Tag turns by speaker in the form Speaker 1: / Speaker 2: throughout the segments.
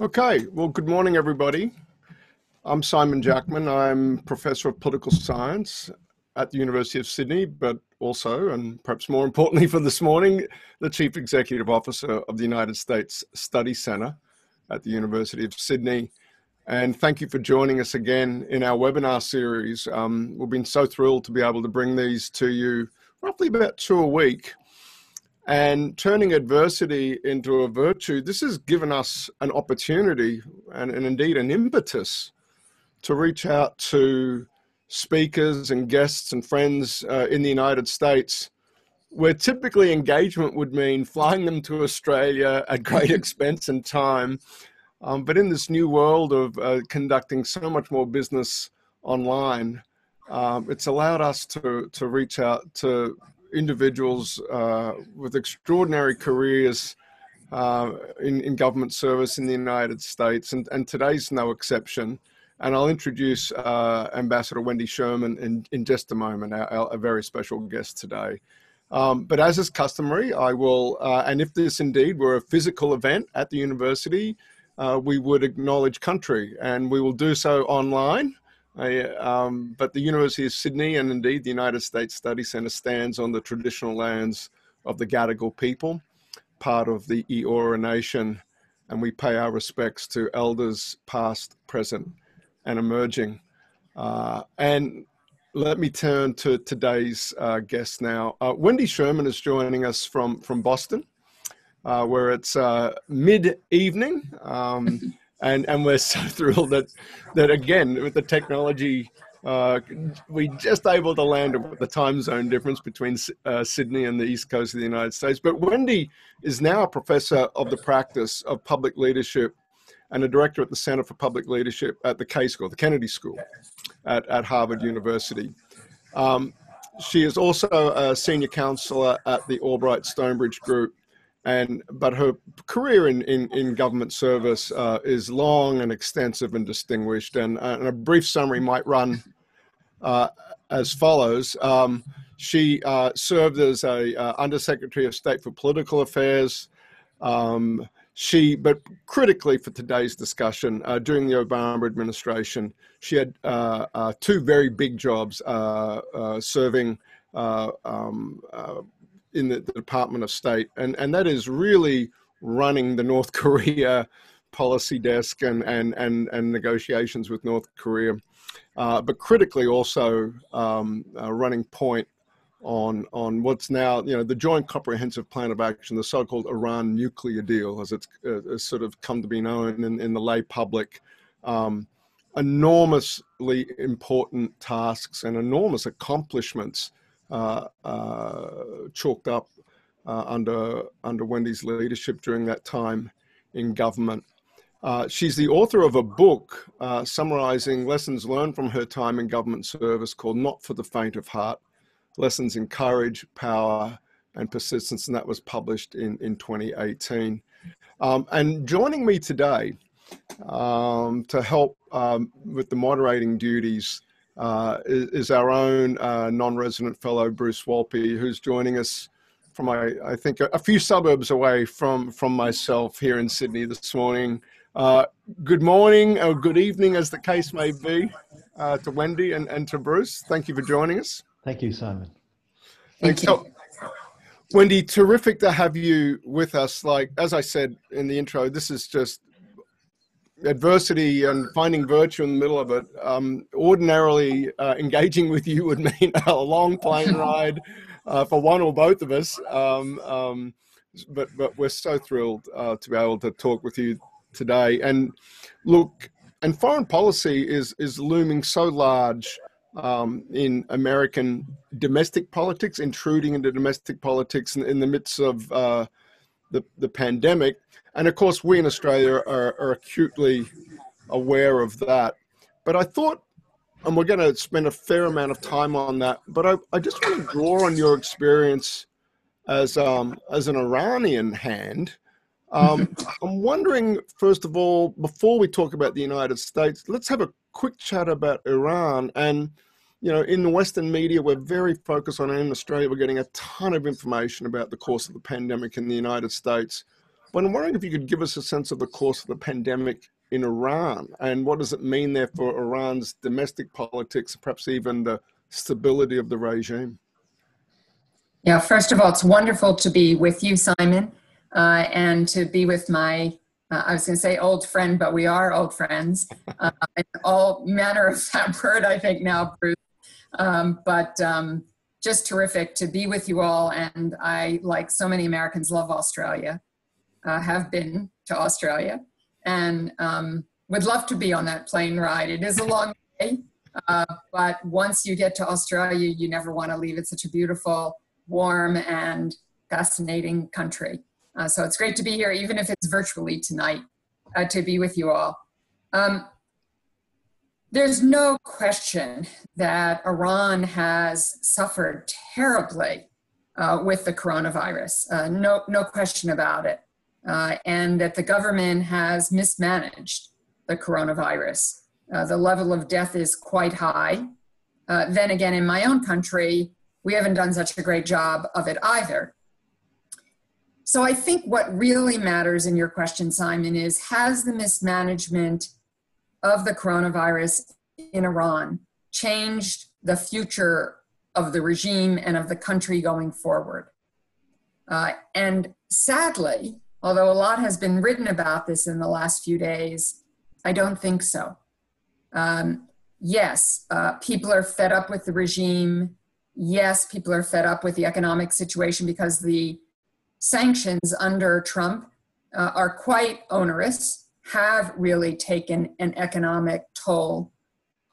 Speaker 1: Okay, well, good morning, everybody. I'm Simon Jackman. I'm Professor of Political Science at the University of Sydney, but also, and perhaps more importantly for this morning, the Chief Executive Officer of the United States Study Centre at the University of Sydney. And thank you for joining us again in our webinar series. Um, we've been so thrilled to be able to bring these to you roughly about two a week. And turning adversity into a virtue, this has given us an opportunity and, and indeed an impetus to reach out to speakers and guests and friends uh, in the United States, where typically engagement would mean flying them to Australia at great expense and time. Um, but in this new world of uh, conducting so much more business online, um, it's allowed us to, to reach out to individuals uh, with extraordinary careers uh, in, in government service in the United States, and, and today's no exception. And I'll introduce uh, Ambassador Wendy Sherman in, in just a moment, our, our, very special guest today. Um, but as is customary, I will, uh, and if this indeed were a physical event at the university, uh, we would acknowledge country, and we will do so online. Um, but the University of Sydney and indeed the United States Study Centre stands on the traditional lands of the Gadigal people, part of the Eora Nation, and we pay our respects to elders past, present, and emerging. Uh, and let me turn to today's uh, guest now. Uh, Wendy Sherman is joining us from, from Boston, uh, where it's uh, mid evening. Um, and, and we're so thrilled that, that, again, with the technology, uh, we just able to land with the time zone difference between Sydney and the east coast of the United States. But Wendy is now a professor of the practice of public leadership and a director at the Center for Public Leadership at the K School, the Kennedy School at, at Harvard University. Um, she is also a senior counselor at the Albright Stonebridge Group, and but her career in, in, in government service uh, is long and extensive and distinguished. And, uh, and a brief summary might run uh, as follows. Um, she uh, served as a uh, Undersecretary of State for Political Affairs. Um, she, but critically for today's discussion, uh, during the Obama administration, she had two very big jobs serving um, in the, the, Department of State, and and that is really running the North Korea policy desk and and and, and negotiations with North Korea, but critically also um, running point on on what's now you know the Joint Comprehensive Plan of Action, the so-called Iran nuclear deal, as it's uh, sort of come to be known in, in the lay public. Um, enormously important tasks and enormous accomplishments uh, uh, chalked up uh, under under Wendy's leadership during that time in government. Uh, she's the author of a book uh, summarizing lessons learned from her time in government service called Not for the Faint of Heart Lessons in Courage, Power, and Persistence, and that was published in, in 2018. Um, and joining me today um, to help um, with the moderating duties uh, is, is, our own uh, non-resident fellow, Bruce Wolpe, who's joining us from, I, I think, a, a, few suburbs away from, from myself here in Sydney this morning. Uh, good morning or good evening, as the case may be, uh, to Wendy and, and to Bruce. Thank you for joining us.
Speaker 2: Thank you, Simon.
Speaker 1: Thank you. Wendy, terrific to have you with us. Like, as I said in the intro, this is just adversity and finding virtue in the middle of it. Um, ordinarily, uh, engaging with you would mean a long plane ride uh, for one or both of us. Um, um, but, but we're so thrilled uh, to be able to talk with you today. And look, and foreign policy is, is looming so large um, in American domestic politics, intruding into domestic politics in, in the midst of uh, the, the pandemic. And of course, we in Australia are, are acutely aware of that. But I thought, and we're going to spend a fair amount of time on that, but I, I just want to draw on your experience as, um, as an Iranian hand. Um, I'm wondering, first of all, before we talk about the United States, let's have a quick chat about Iran. And, you know, in the Western media, we're very focused on, it. in Australia, we're getting a ton of information about the course of the pandemic in the United States. But I'm wondering if you could give us a sense of the course of the pandemic in Iran and what does it mean there for Iran's domestic politics, perhaps even the stability of the regime?
Speaker 2: Yeah, first of all, it's wonderful to be with you, Simon, uh, and to be with my, uh, I was going to say old friend, but we are old friends. Uh, all manner of that word, I think, now, Bruce. Um, but um, just terrific to be with you all. And I, like so many Americans, love Australia, uh, have been to Australia, and um, would love to be on that plane ride. It is a long way, uh, but once you get to Australia, you never want to leave. It's such a beautiful, warm, and fascinating country. Uh, so it's great to be here, even if it's virtually tonight, uh, to be with you all. Um, there's no question that Iran has suffered terribly uh, with the coronavirus. Uh, no, no question about it. Uh, and that the government has mismanaged the coronavirus. Uh, the level of death is quite high. Uh, then again, in my own country, we haven't done such a great job of it either. So I think what really matters in your question, Simon, is has the mismanagement of the coronavirus in Iran changed the future of the regime and of the country going forward? Uh, and sadly, although a lot has been written about this in the last few days, I don't think so. Um, yes, uh, people are fed up with the regime. Yes, people are fed up with the economic situation because the sanctions under Trump uh, are quite onerous, have really taken an economic toll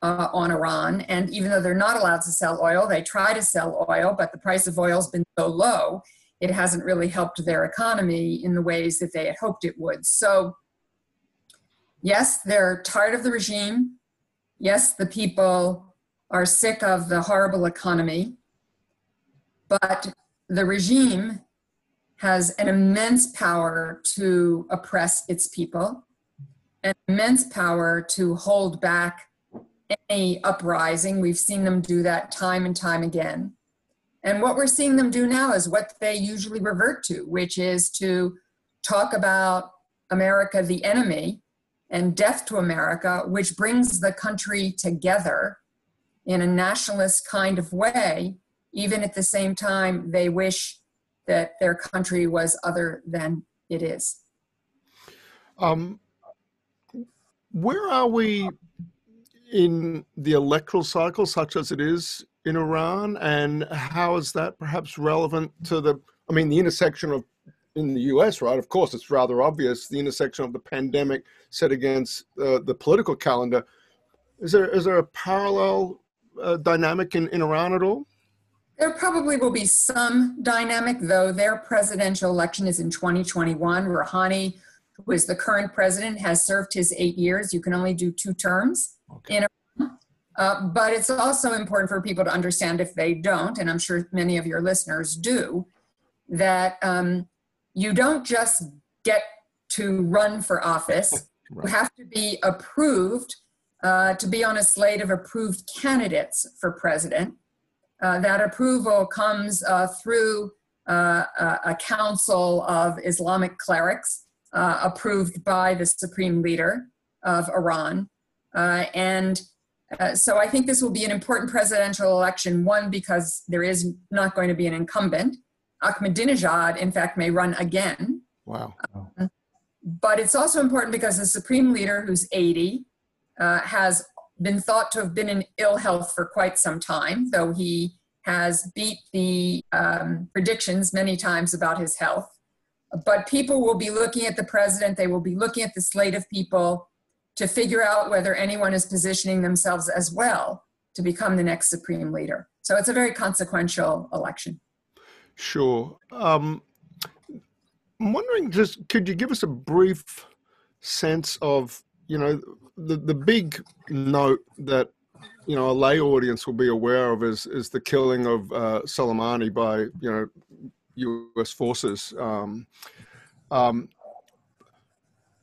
Speaker 2: uh, on Iran. And even though they're not allowed to sell oil, they try to sell oil, but the price of oil has been so low, it hasn't really helped their economy in the ways that they had hoped it would. So, yes, they're tired of the regime. Yes, the people are sick of the horrible economy. But the regime has an immense power to oppress its people, an immense power to hold back any uprising. We've seen them do that time and time again. And what we're seeing them do now is what they usually revert to, which is to talk about America, the enemy, and death to America, which brings the country together in a nationalist kind of way, even at the same time they wish that their country was other than it is.
Speaker 1: Um, where are we in the electoral cycle, such as it is in Iran, and how is that perhaps relevant to the? I mean, the intersection of in the US, right? Of course, it's rather obvious the intersection of the pandemic set against uh, the political calendar. Is there is there a parallel uh, dynamic in, in Iran at all?
Speaker 2: There probably will be some dynamic, though their presidential election is in 2021. Rouhani, who is the current president, has served his eight years. You can only do two terms okay. in Iran. Uh, but it's also important for people to understand if they don't, and I'm sure many of your listeners do, that um, you don't just get to run for office. right. You have to be approved uh, to be on a slate of approved candidates for president. Uh, that approval comes uh, through uh, a council of Islamic clerics uh, approved by the supreme leader of Iran. Uh, so I think this will be an important presidential election, one, because there is not going to be an incumbent. Ahmadinejad, in fact, may run again.
Speaker 1: Wow.
Speaker 2: but it's also important because the supreme leader, who's 80, has been thought to have been in ill health for quite some time, though he has beat the um, predictions many times about his health. But people will be looking at the president, they will be looking at the slate of people to figure out whether anyone is positioning themselves as well to become the next supreme leader. So it's a very consequential election.
Speaker 1: Sure. Um, I'm wondering, just could you give us a brief sense of, you know, the, the big note that you know a lay audience will be aware of is is the killing of uh, Soleimani by you know U.S. forces. Um, um,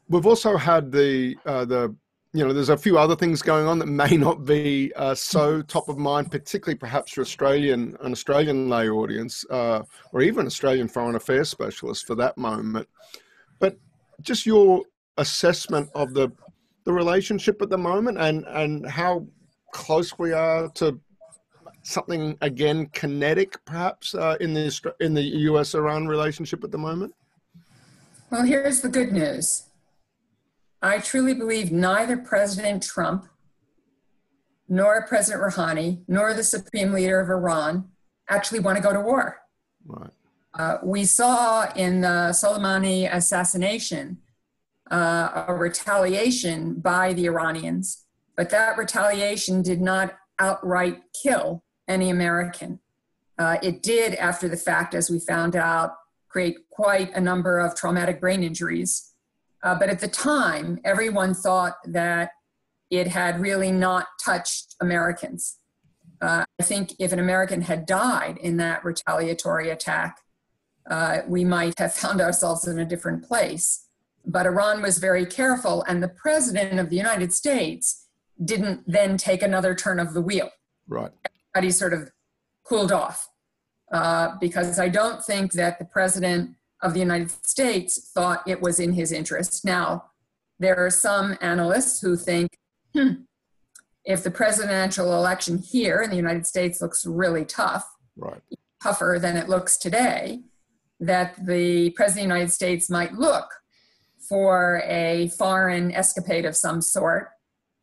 Speaker 1: we've also had the uh, the you know there's a few other things going on that may not be uh, so top of mind, particularly perhaps for Australian an Australian lay audience uh, or even Australian foreign affairs specialists for that moment. but just your assessment of the the relationship at the moment and and how close we are to something again kinetic perhaps uh, in the in the US Iran relationship at the moment?
Speaker 2: Well, here's the good news. I truly believe neither President Trump nor President Rouhani nor the supreme leader of Iran actually want to go to war.
Speaker 1: Right.
Speaker 2: Uh, we saw in the Soleimani assassination uh, a retaliation by the Iranians, but that retaliation did not outright kill any American. Uh, it did, after the fact, as we found out, create quite a number of traumatic brain injuries. Uh, but at the time, everyone thought that it had really not touched Americans. Uh, I think if an American had died in that retaliatory attack, uh, we might have found ourselves in a different place. But Iran was very careful, and the president of the United States didn't then take another turn of the wheel.
Speaker 1: Right.
Speaker 2: Everybody sort of cooled off uh, because I don't think that the president of the United States thought it was in his interest. Now, there are some analysts who think, hmm, if the presidential election here in the United States looks really tough,
Speaker 1: right.
Speaker 2: tougher than it looks today, that the president of the United States might look for a foreign escapade of some sort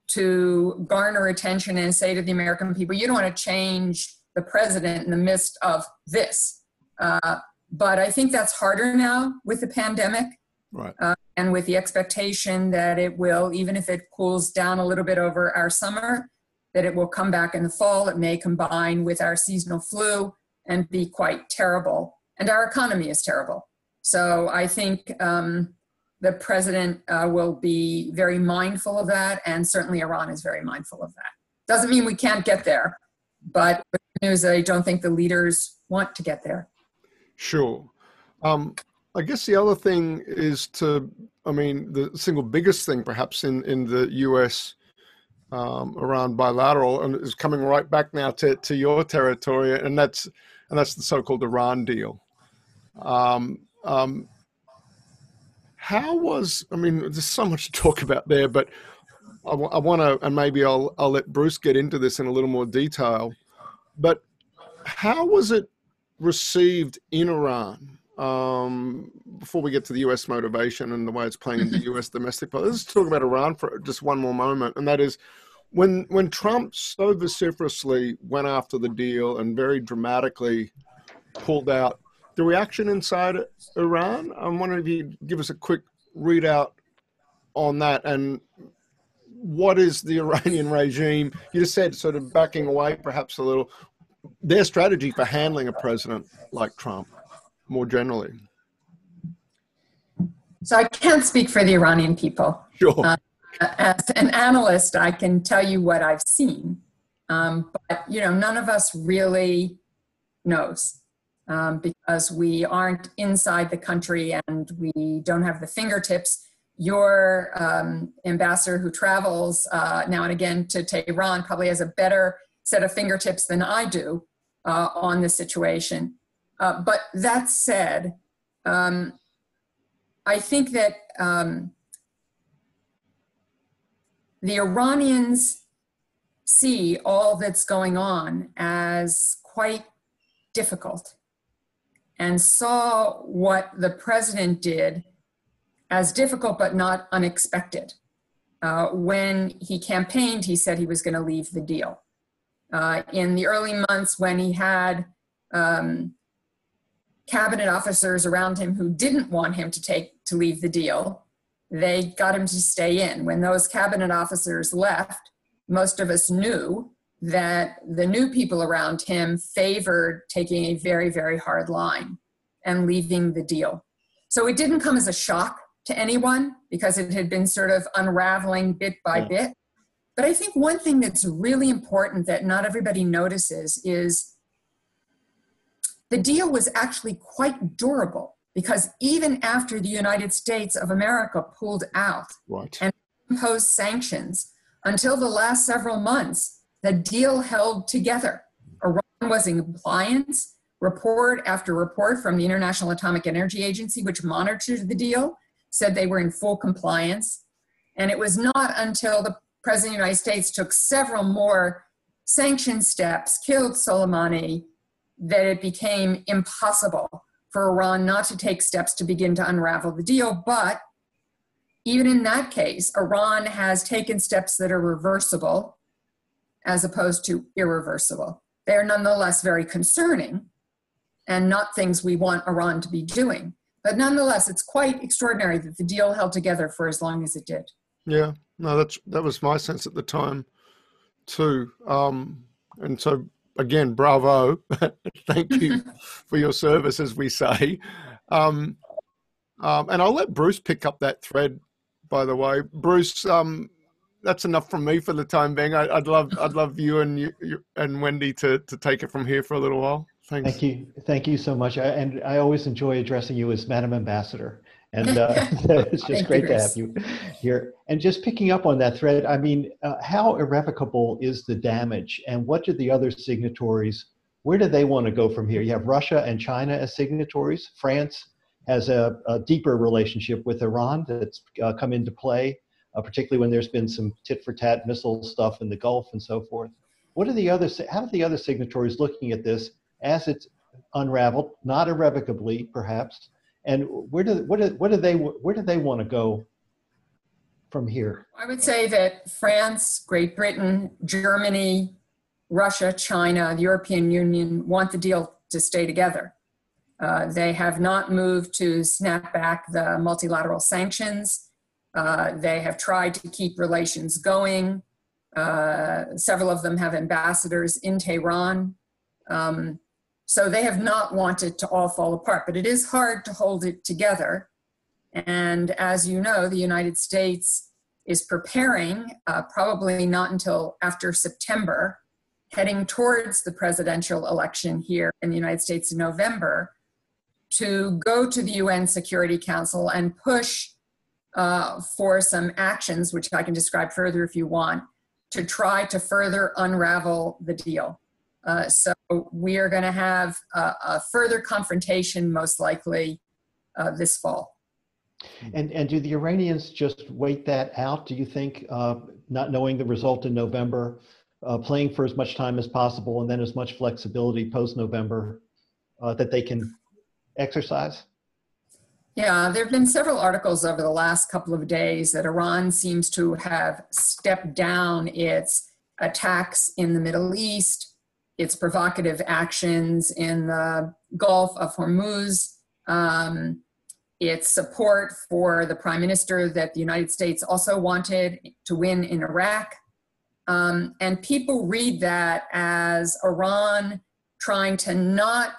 Speaker 2: to garner attention and say to the American people, you don't want to change the president in the midst of this. Uh, but I think that's harder now with the pandemic.
Speaker 1: Right.
Speaker 2: Uh, and with the expectation that it will, even if it cools down a little bit over our summer, that it will come back in the fall. It may combine with our seasonal flu and be quite terrible. And our economy is terrible. So I think um, the president uh, will be very mindful of that, and certainly Iran is very mindful of that. Doesn't mean we can't get there, but the news I don't think the leaders want to get there.
Speaker 1: Sure. Um, I guess the other thing is to, I mean, the single biggest thing perhaps in, in the US um, around bilateral and is coming right back now to, to your territory, and that's and that's the so-called Iran deal. Um, um, how was I mean? There's so much to talk about there, but I, w- I want to, and maybe I'll I'll let Bruce get into this in a little more detail. But how was it received in Iran? Um, before we get to the U.S. motivation and the way it's playing in the U.S. domestic politics, let's talk about Iran for just one more moment, and that is when when Trump so vociferously went after the deal and very dramatically pulled out the reaction inside Iran. I'm wondering if you give us a quick readout on that and what is the Iranian regime? You just said sort of backing away perhaps a little. Their strategy for handling a president like Trump more generally.
Speaker 2: So I can't speak for the Iranian people.
Speaker 1: Sure.
Speaker 2: Uh, as an analyst, I can tell you what I've seen. Um, but, you know, none of us really knows um, because we aren't inside the country and we don't have the fingertips. Your um, ambassador who travels uh, now and again to Tehran probably has a better set of fingertips than I do uh, on the situation. Uh, but that said, um, I think that um, the Iranians see all that's going on as quite difficult and saw what the president did as difficult but not unexpected. Uh, when he campaigned, he said he was going to leave the deal. Uh, in the early months, when he had um, cabinet officers around him who didn't want him to take to leave the deal, they got him to stay in. When those cabinet officers left, most of us knew that the new people around him favored taking a very, very hard line and leaving the deal. So it didn't come as a shock to anyone because it had been sort of unraveling bit by yeah. bit. But I think one thing that's really important that not everybody notices is the deal was actually quite durable because even after the United States of America pulled out
Speaker 1: right.
Speaker 2: and imposed sanctions, until the last several months, the deal held together. Iran was in compliance. Report after report from the International Atomic Energy Agency, which monitored the deal, said they were in full compliance. And it was not until the President of the United States took several more sanction steps, killed Soleimani, that it became impossible for Iran not to take steps to begin to unravel the deal. But even in that case, Iran has taken steps that are reversible as opposed to irreversible. They are nonetheless very concerning and not things we want Iran to be doing. But nonetheless, it's quite extraordinary that the deal held together for as long as it did.
Speaker 1: Yeah, no, that's that was my sense at the time, too. Um, and so again, bravo, thank you for your service, as we say. Um, um, and I'll let Bruce pick up that thread. By the way, Bruce, um, that's enough from me for the time being. I, would love, I'd love you and you, you, and Wendy to to take it from here for a little while. Thanks.
Speaker 3: Thank you, thank you so much. I, and I always enjoy addressing you as Madam Ambassador, and uh, it's just great to have you here. And just picking up on that thread, I mean, uh, how irrevocable is the damage, and what do the other signatories? Where do they want to go from here? You have Russia and China as signatories. France has a, a deeper relationship with Iran that's uh, come into play uh, particularly when there's been some tit for tat missile stuff in the Gulf and so forth. What are the other, how are the other signatories looking at this as it's unraveled, not irrevocably perhaps, and where do, what, do, what do they, where do they want to go from here?
Speaker 2: I would say that France, Great Britain, Germany, Russia, China, the European Union want the deal to stay together. Uh, they have not moved to snap back the multilateral sanctions. Uh, they have tried to keep relations going. Uh, several of them have ambassadors in Tehran. Um, so they have not wanted to all fall apart, but it is hard to hold it together. And as you know, the United States is preparing, uh, probably not until after September, heading towards the presidential election here in the United States in November, to go to the UN Security Council and push uh, for some actions, which I can describe further if you want, to try to further unravel the deal. Uh, so we are going to have a, a, further confrontation, most likely, uh, this fall.
Speaker 3: And and do the Iranians just wait that out? Do you think, uh, not knowing the result in November, uh, playing for as much time as possible, and then as much flexibility post November uh, that they can exercise?
Speaker 2: Yeah, there have been several articles over the last couple of days that Iran seems to have stepped down its attacks in the Middle East, its provocative actions in the Gulf of Hormuz, um, its support for the prime minister that the United States also wanted to win in Iraq. Um, and people read that as Iran trying to not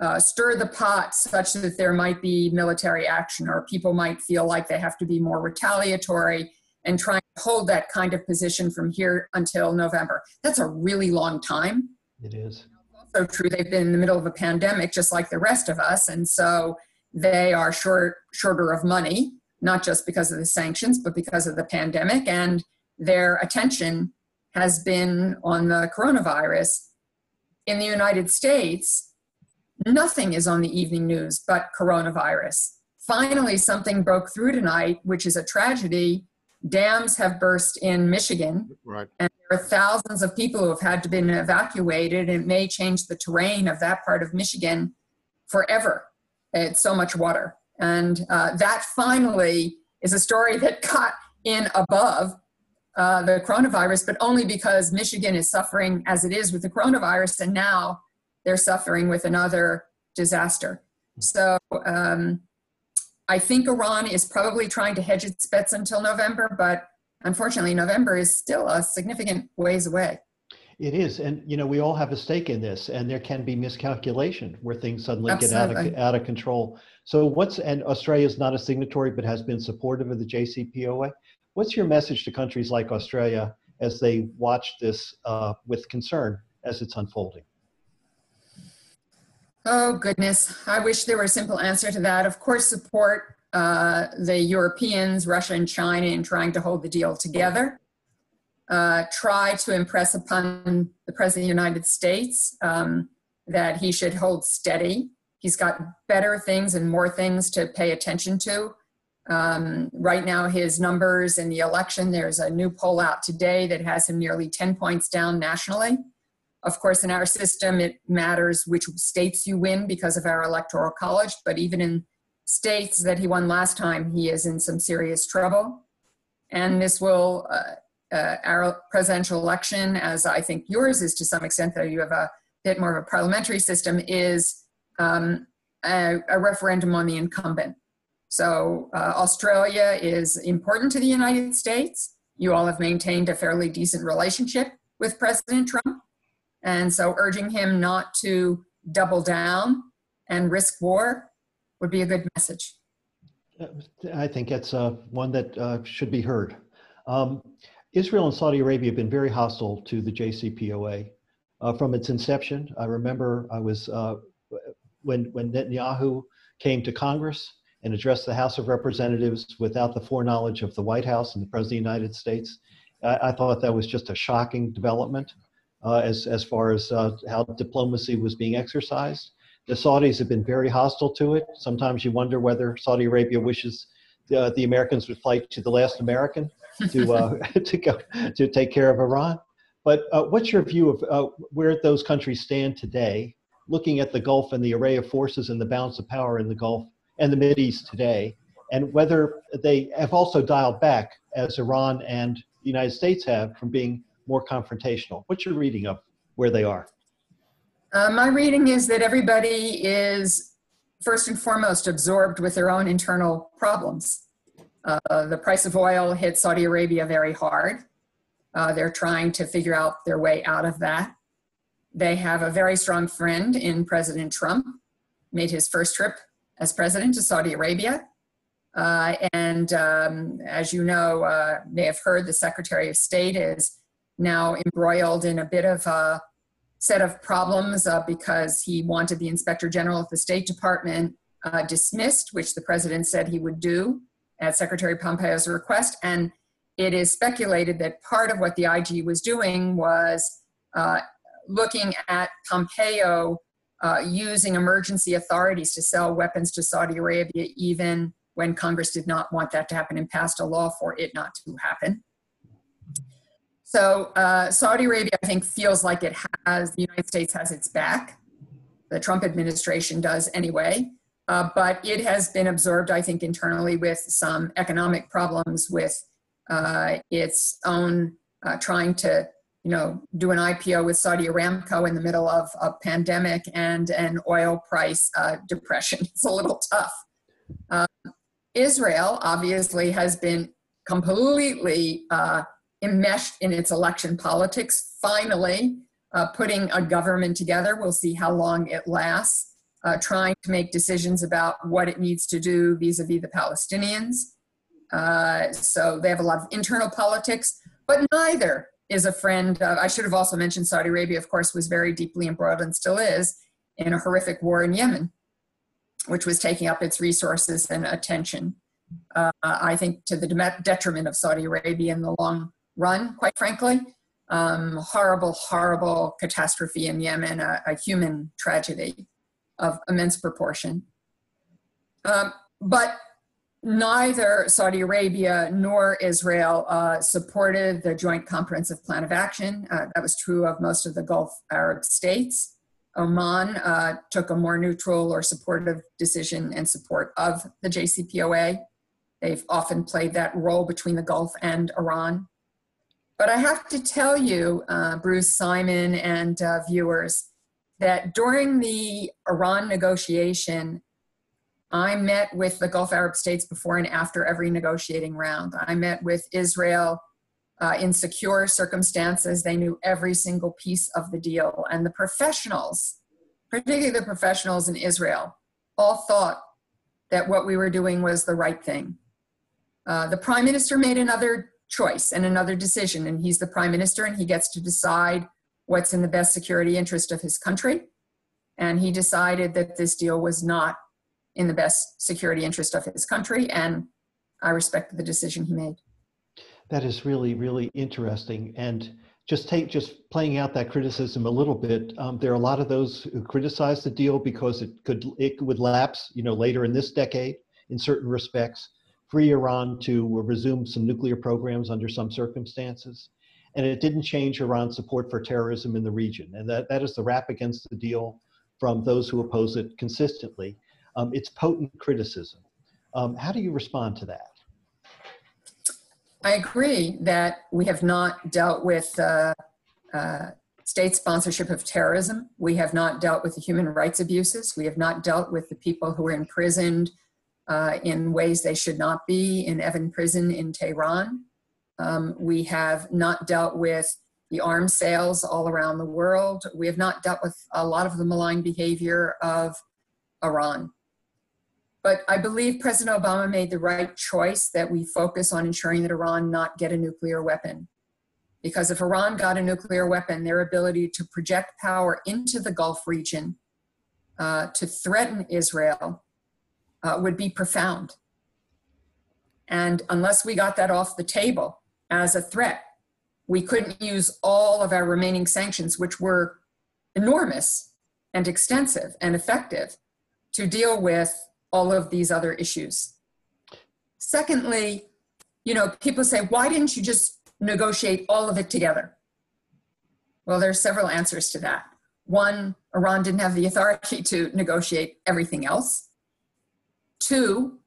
Speaker 2: uh, stir the pot such that there might be military action or people might feel like they have to be more retaliatory and try to hold that kind of position from here until November. That's a really long time.
Speaker 3: It is.
Speaker 2: Also true, they've been in the middle of a pandemic just like the rest of us, and so they are short shorter of money, not just because of the sanctions, but because of the pandemic, and their attention has been on the coronavirus. In the United States, Nothing is on the evening news but coronavirus. Finally, something broke through tonight, which is a tragedy. Dams have burst in Michigan.
Speaker 1: Right.
Speaker 2: And there are thousands of people who have had to be evacuated. It may change the terrain of that part of Michigan forever. It's so much water. And uh, that finally is a story that got in above uh, the coronavirus, but only because Michigan is suffering as it is with the coronavirus. And now they're suffering with another disaster. So um, I think Iran is probably trying to hedge its bets until November, but unfortunately, November is still a significant ways away.
Speaker 3: It is, and you know we all have a stake in this, and there can be miscalculation where things suddenly Absolutely. get out of out of control. So what's and Australia is not a signatory, but has been supportive of the JCPOA. What's your message to countries like Australia as they watch this uh, with concern as it's unfolding?
Speaker 2: Oh, goodness. I wish there were a simple answer to that. Of course, support uh, the Europeans, Russia, and China in trying to hold the deal together. Uh, try to impress upon the President of the United States um, that he should hold steady. He's got better things and more things to pay attention to Um, right now, his numbers in the election, there's a new poll out today that has him nearly 10 points down nationally. Of course, in our system, it matters which states you win because of our electoral college, but even in states that he won last time, he is in some serious trouble. And this will, uh, uh, our presidential election, as I think yours is to some extent, though you have a bit more of a parliamentary system, is um, a, a referendum on the incumbent. So uh, Australia is important to the United States. You all have maintained a fairly decent relationship with President Trump. And so urging him not to double down and risk war would be a good message.
Speaker 3: I think that's uh, one that uh, should be heard. Um, Israel and Saudi Arabia have been very hostile to the JCPOA uh, from its inception. I remember I was uh, when when Netanyahu came to Congress and addressed the House of Representatives without the foreknowledge of the White House and the President of the United States. I, I thought that was just a shocking development as, as far as uh, how diplomacy was being exercised. The Saudis have been very hostile to it. Sometimes you wonder whether Saudi Arabia wishes the, the Americans would fight to the last American to, uh, to, go, to take care of Iran. But uh, what's your view of uh, where those countries stand today, looking at the Gulf and the array of forces and the balance of power in the Gulf and the Mid East today, and whether they have also dialed back, as Iran and the United States have, from being more confrontational? What's your reading of where they are?
Speaker 2: Uh, my reading is that everybody is first and foremost absorbed with their own internal problems. Uh, the price of oil hit Saudi Arabia very hard. Uh, they're trying to figure out their way out of that. They have a very strong friend in President Trump, made his first trip as president to Saudi Arabia. Uh, and um, as you know, uh, may have heard, the Secretary of State is now embroiled in a bit of a set of problems uh, because he wanted the Inspector General of the State Department uh, dismissed, which the president said he would do at Secretary Pompeo's request. And it is speculated that part of what the IG was doing was uh, looking at Pompeo uh, using emergency authorities to sell weapons to Saudi Arabia, even when Congress did not want that to happen and passed a law for it not to happen. So uh, Saudi Arabia, I think, feels like it has the United States has its back. The Trump administration does anyway, uh, but it has been absorbed, I think, internally with some economic problems with uh, its own uh, trying to you know, do an IPO with Saudi Aramco in the middle of a pandemic and an oil price uh, depression. It's a little tough. Uh, Israel obviously has been completely uh, enmeshed in its election politics. Finally, uh, putting a government together. We'll see how long it lasts. Uh, trying to make decisions about what it needs to do vis-a-vis the Palestinians. Uh, so they have a lot of internal politics, but neither is a friend of, I should have also mentioned Saudi Arabia, of course, was very deeply embroiled and still is in a horrific war in Yemen, which was taking up its resources and attention. Uh, I think to the detriment of Saudi Arabia in the long run, quite frankly. Um, horrible, horrible catastrophe in Yemen, a, a human tragedy of immense proportion. Um, but neither Saudi Arabia nor Israel uh, supported the Joint Comprehensive Plan of Action. Uh, that was true of most of the Gulf Arab states. Oman uh, took a more neutral or supportive decision in support of the JCPOA. They've often played that role between the Gulf and Iran. But I have to tell you, uh, Bruce, Simon, and uh, viewers, that during the Iran negotiation, I met with the Gulf Arab states before and after every negotiating round. I met with Israel uh, in secure circumstances. They knew every single piece of the deal. And the professionals, particularly the professionals in Israel, all thought that what we were doing was the right thing. Uh, the prime minister made another choice and another decision, and he's the prime minister and he gets to decide what's in the best security interest of his country. And he decided that this deal was not in the best security interest of his country, and I respect the decision he made.
Speaker 3: That is really, really interesting. And just take just playing out that criticism a little bit. Um, there are a lot of those who criticize the deal because it could it would lapse, you know, later in this decade in certain respects. Free Iran to resume some nuclear programs under some circumstances. And it didn't change Iran's support for terrorism in the region. And that, that is the rap against the deal from those who oppose it consistently. Um, it's potent criticism. Um, how do you respond to that?
Speaker 2: I agree that we have not dealt with uh, uh, state sponsorship of terrorism. We have not dealt with the human rights abuses. We have not dealt with the people who are imprisoned uh, in ways they should not be in Evin prison in Tehran. Um, we have not dealt with the arms sales all around the world. We have not dealt with a lot of the malign behavior of Iran. But I believe President Obama made the right choice that we focus on ensuring that Iran not get a nuclear weapon. Because if Iran got a nuclear weapon, their ability to project power into the Gulf region uh, to threaten Israel uh, would be profound. And unless we got that off the table as a threat, we couldn't use all of our remaining sanctions, which were enormous and extensive and effective, to deal with all of these other issues. Secondly, you know, people say, why didn't you just negotiate all of it together? Well, there are several answers to that. One, Iran didn't have the authority to negotiate everything else. Two,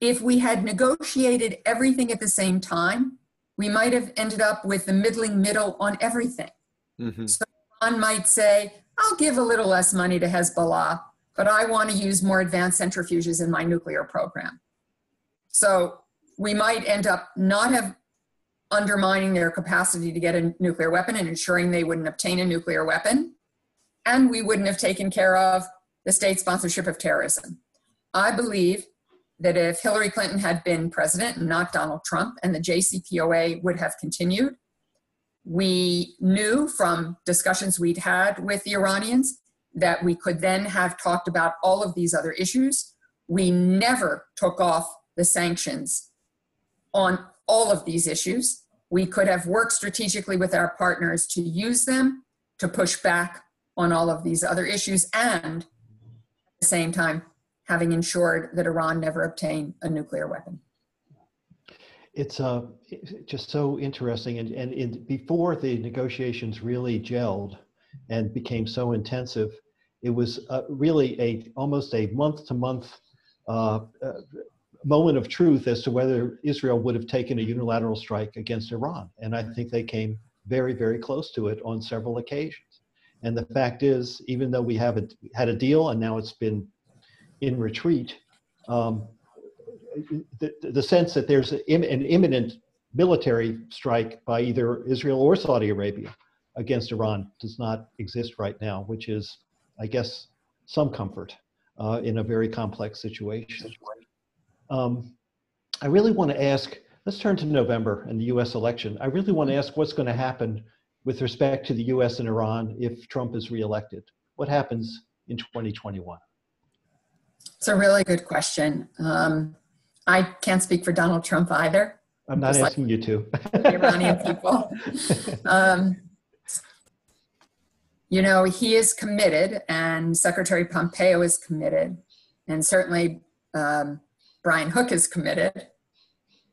Speaker 2: if we had negotiated everything at the same time, we might have ended up with the middling middle on everything. Mm-hmm. So Iran might say, I'll give a little less money to Hezbollah, but I want to use more advanced centrifuges in my nuclear program. So we might end up not have undermining their capacity to get a nuclear weapon and ensuring they wouldn't obtain a nuclear weapon. And we wouldn't have taken care of the state sponsorship of terrorism. I believe that if Hillary Clinton had been president and not Donald Trump, and the JCPOA would have continued, we knew from discussions we'd had with the Iranians that we could then have talked about all of these other issues. We never took off the sanctions on all of these issues. We could have worked strategically with our partners to use them to push back on all of these other issues and at the same time having ensured that Iran never obtain a nuclear weapon.
Speaker 3: It's uh, just so interesting. And, and in, before the negotiations really gelled and became so intensive, it was uh, really a almost a month to month moment of truth as to whether Israel would have taken a unilateral strike against Iran. And I think they came very, very close to it on several occasions. And the fact is, even though we have a, had a deal and now it's been in retreat, um, the, the sense that there's an imminent military strike by either Israel or Saudi Arabia against Iran does not exist right now, which is, I guess, some comfort uh, in a very complex situation. Um, I really want to ask, let's turn to November and the US election. I really want to ask what's going to happen with respect to the US and Iran if Trump is reelected. What happens in 2021?
Speaker 2: It's a really good question. Um, I can't speak for Donald Trump either.
Speaker 3: I'm not asking like you to.
Speaker 2: Iranian people. Um, you know, he is committed, and Secretary Pompeo is committed, and certainly um, Brian Hook is committed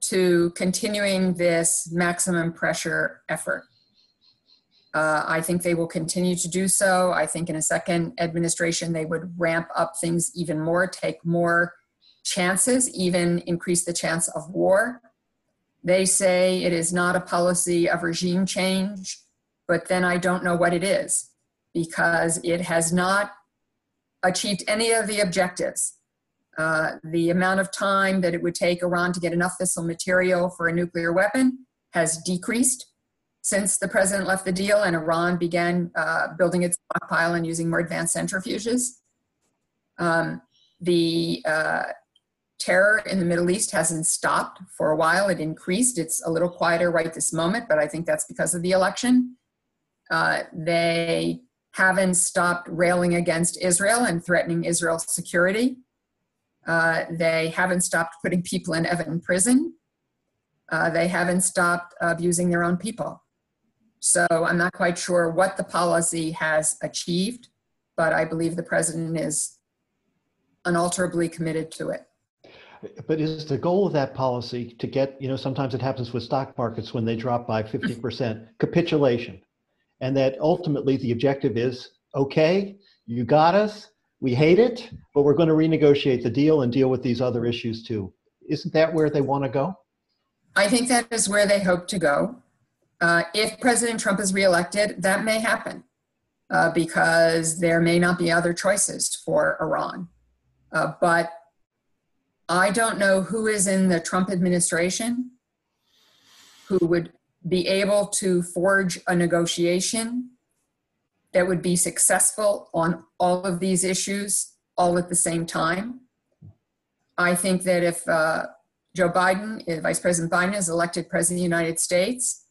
Speaker 2: to continuing this maximum pressure effort. Uh, I think they will continue to do so. I think in a second administration, they would ramp up things even more, take more chances, even increase the chance of war. They say it is not a policy of regime change, but then I don't know what it is because it has not achieved any of the objectives uh, the amount of time that it would take Iran to get enough fissile material for a nuclear weapon has decreased since the president left the deal and Iran began uh, building its stockpile and using more advanced centrifuges. Um, the uh, terror in the Middle East hasn't stopped for a while. It increased. It's a little quieter right this moment, but I think that's because of the election. Uh, they haven't stopped railing against Israel and threatening Israel's security. Uh, they haven't stopped putting people in Evin prison. Uh, they haven't stopped abusing their own people. So I'm not quite sure what the policy has achieved, but I believe the president is unalterably committed to it.
Speaker 3: But is the goal of that policy to get, you know, sometimes it happens with stock markets when they drop by 50%, capitulation. And that ultimately the objective is okay, you got us, we hate it, but we're going to renegotiate the deal and deal with these other issues too. Isn't that where they want to go?
Speaker 2: I think that is where they hope to go. Uh, if President Trump is reelected, that may happen uh, because there may not be other choices for Iran. Uh, but I don't know who is in the Trump administration who would be able to forge a negotiation that would be successful on all of these issues all at the same time. I think that if uh, Joe Biden, if Vice President Biden is elected President of the United States,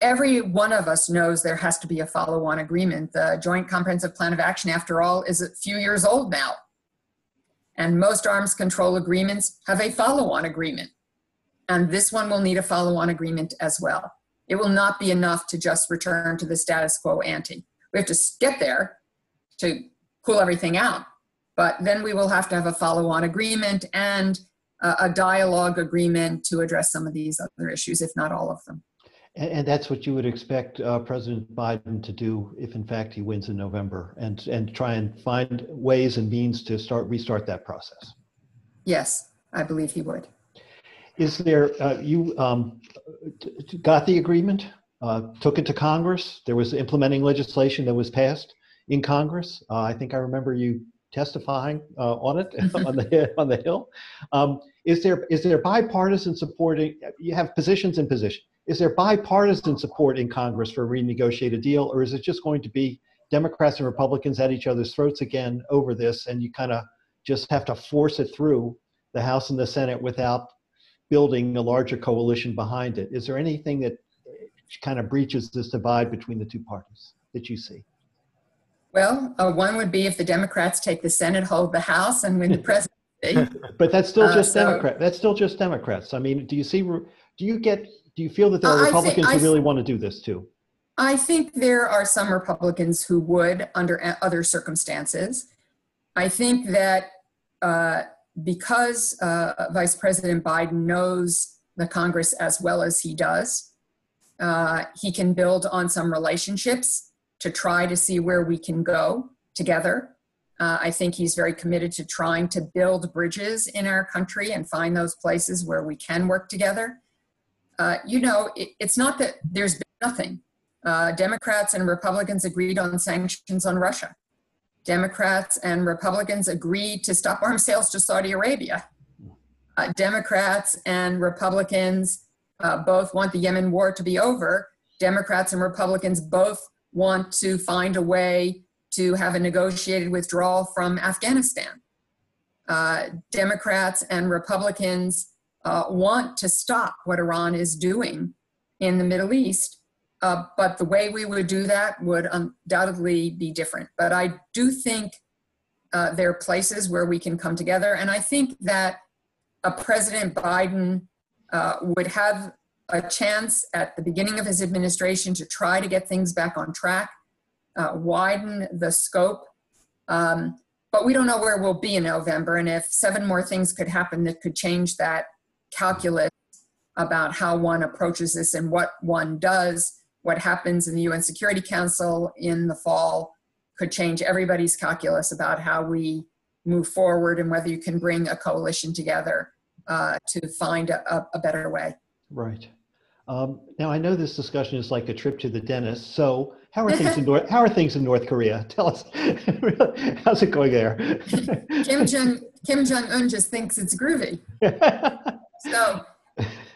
Speaker 2: every one of us knows there has to be a follow on agreement. The Joint Comprehensive Plan of Action, after all, is a few years old now. And most arms control agreements have a follow on agreement. And this one will need a follow on agreement as well. It will not be enough to just return to the status quo ante. We have to get there to cool everything out. But then we will have to have a follow on agreement and uh, a dialogue agreement to address some of these other issues, if not all of them.
Speaker 3: And, and that's what you would expect uh, President Biden to do if, in fact, he wins in November, and and try and find ways and means to start restart that process.
Speaker 2: Yes, I believe he would.
Speaker 3: Is there uh, you um, got the agreement? Uh, took it to Congress. There was implementing legislation that was passed in Congress. Uh, I think I remember you testifying uh, on it on the on the Hill. Um, is there is there bipartisan supporting? You have positions and positions is there bipartisan support in Congress for a renegotiated deal, or is it just going to be Democrats and Republicans at each other's throats again over this, and you kind of just have to force it through the House and the Senate without building a larger coalition behind it? Is there anything that kind of breaches this divide between the two parties that you see?
Speaker 2: Well, uh, one would be if the Democrats take the Senate, hold the House, and win the presidency.
Speaker 3: but that's still uh, just uh, so, Democrat. That's still just Democrats. I mean, do you see? Do you get do you feel that there are Republicans think, who really want to do this too?
Speaker 2: I think there are some Republicans who would under other circumstances. I think that uh, because uh, Vice President Biden knows the Congress as well as he does, uh, he can build on some relationships to try to see where we can go together. Uh, I think he's very committed to trying to build bridges in our country and find those places where we can work together uh, you know, it, it's not that there's been nothing. Uh, Democrats and Republicans agreed on sanctions on Russia. Democrats and Republicans agreed to stop arms sales to Saudi Arabia. Uh, Democrats and Republicans uh, both want the Yemen war to be over. Democrats and Republicans both want to find a way to have a negotiated withdrawal from Afghanistan. Uh, Democrats and Republicans uh, want to stop what Iran is doing in the Middle East. Uh, but the way we would do that would undoubtedly be different. But I do think uh, there are places where we can come together. And I think that a President Biden uh, would have a chance at the beginning of his administration to try to get things back on track, uh, widen the scope. Um, but we don't know where we'll be in November. And if seven more things could happen that could change that calculus about how one approaches this and what one does. What happens in the UN Security Council in the fall could change everybody's calculus about how we move forward and whether you can bring a coalition together uh, to find a, a, better way.
Speaker 3: Right. Um, now I know this discussion is like a trip to the dentist. So how are things in North How are things in North Korea? Tell us, how's it going there?
Speaker 2: Kim Jong Kim Jong Un just thinks it's groovy. so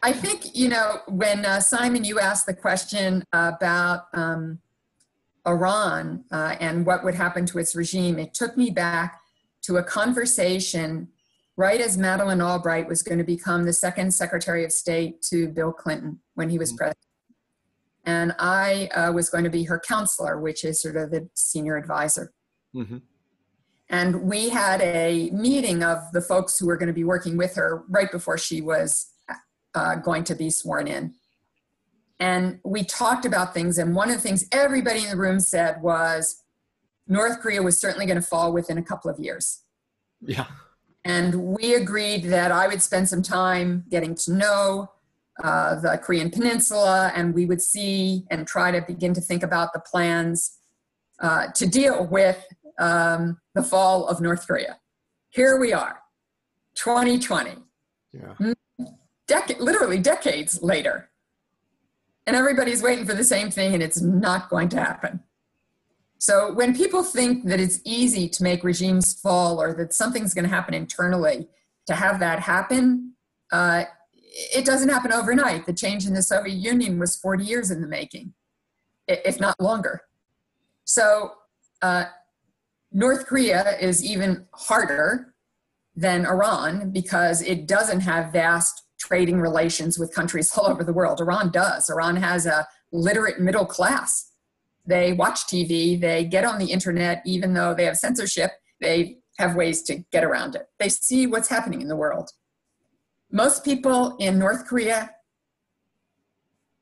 Speaker 2: I think, you know, when uh, Simon, you asked the question about um, Iran uh, and what would happen to its regime, it took me back to a conversation right as Madeleine Albright was going to become the second Secretary of State to Bill Clinton when he was mm-hmm. president. And I uh, was going to be her counselor, which is sort of the senior advisor. Mm-hmm. And we had a meeting of the folks who were going to be working with her right before she was uh, going to be sworn in. And we talked about things. And one of the things everybody in the room said was North Korea was certainly going to fall within a couple of years.
Speaker 1: Yeah.
Speaker 2: And we agreed that I would spend some time getting to know uh, the Korean Peninsula, and we would see and try to begin to think about the plans uh, to deal with um, the fall of North Korea. Here we are, 2020.
Speaker 1: Yeah.
Speaker 2: Dec- literally decades later. And everybody's waiting for the same thing, and it's not going to happen. So when people think that it's easy to make regimes fall or that something's going to happen internally to have that happen, uh, it doesn't happen overnight. The change in the Soviet Union was 40 years in the making, if not longer. So uh, North Korea is even harder than Iran because it doesn't have vast trading relations with countries all over the world. Iran does. Iran has a literate middle class they watch TV, they get on the internet, even though they have censorship, they have ways to get around it. They see what's happening in the world. Most people in North Korea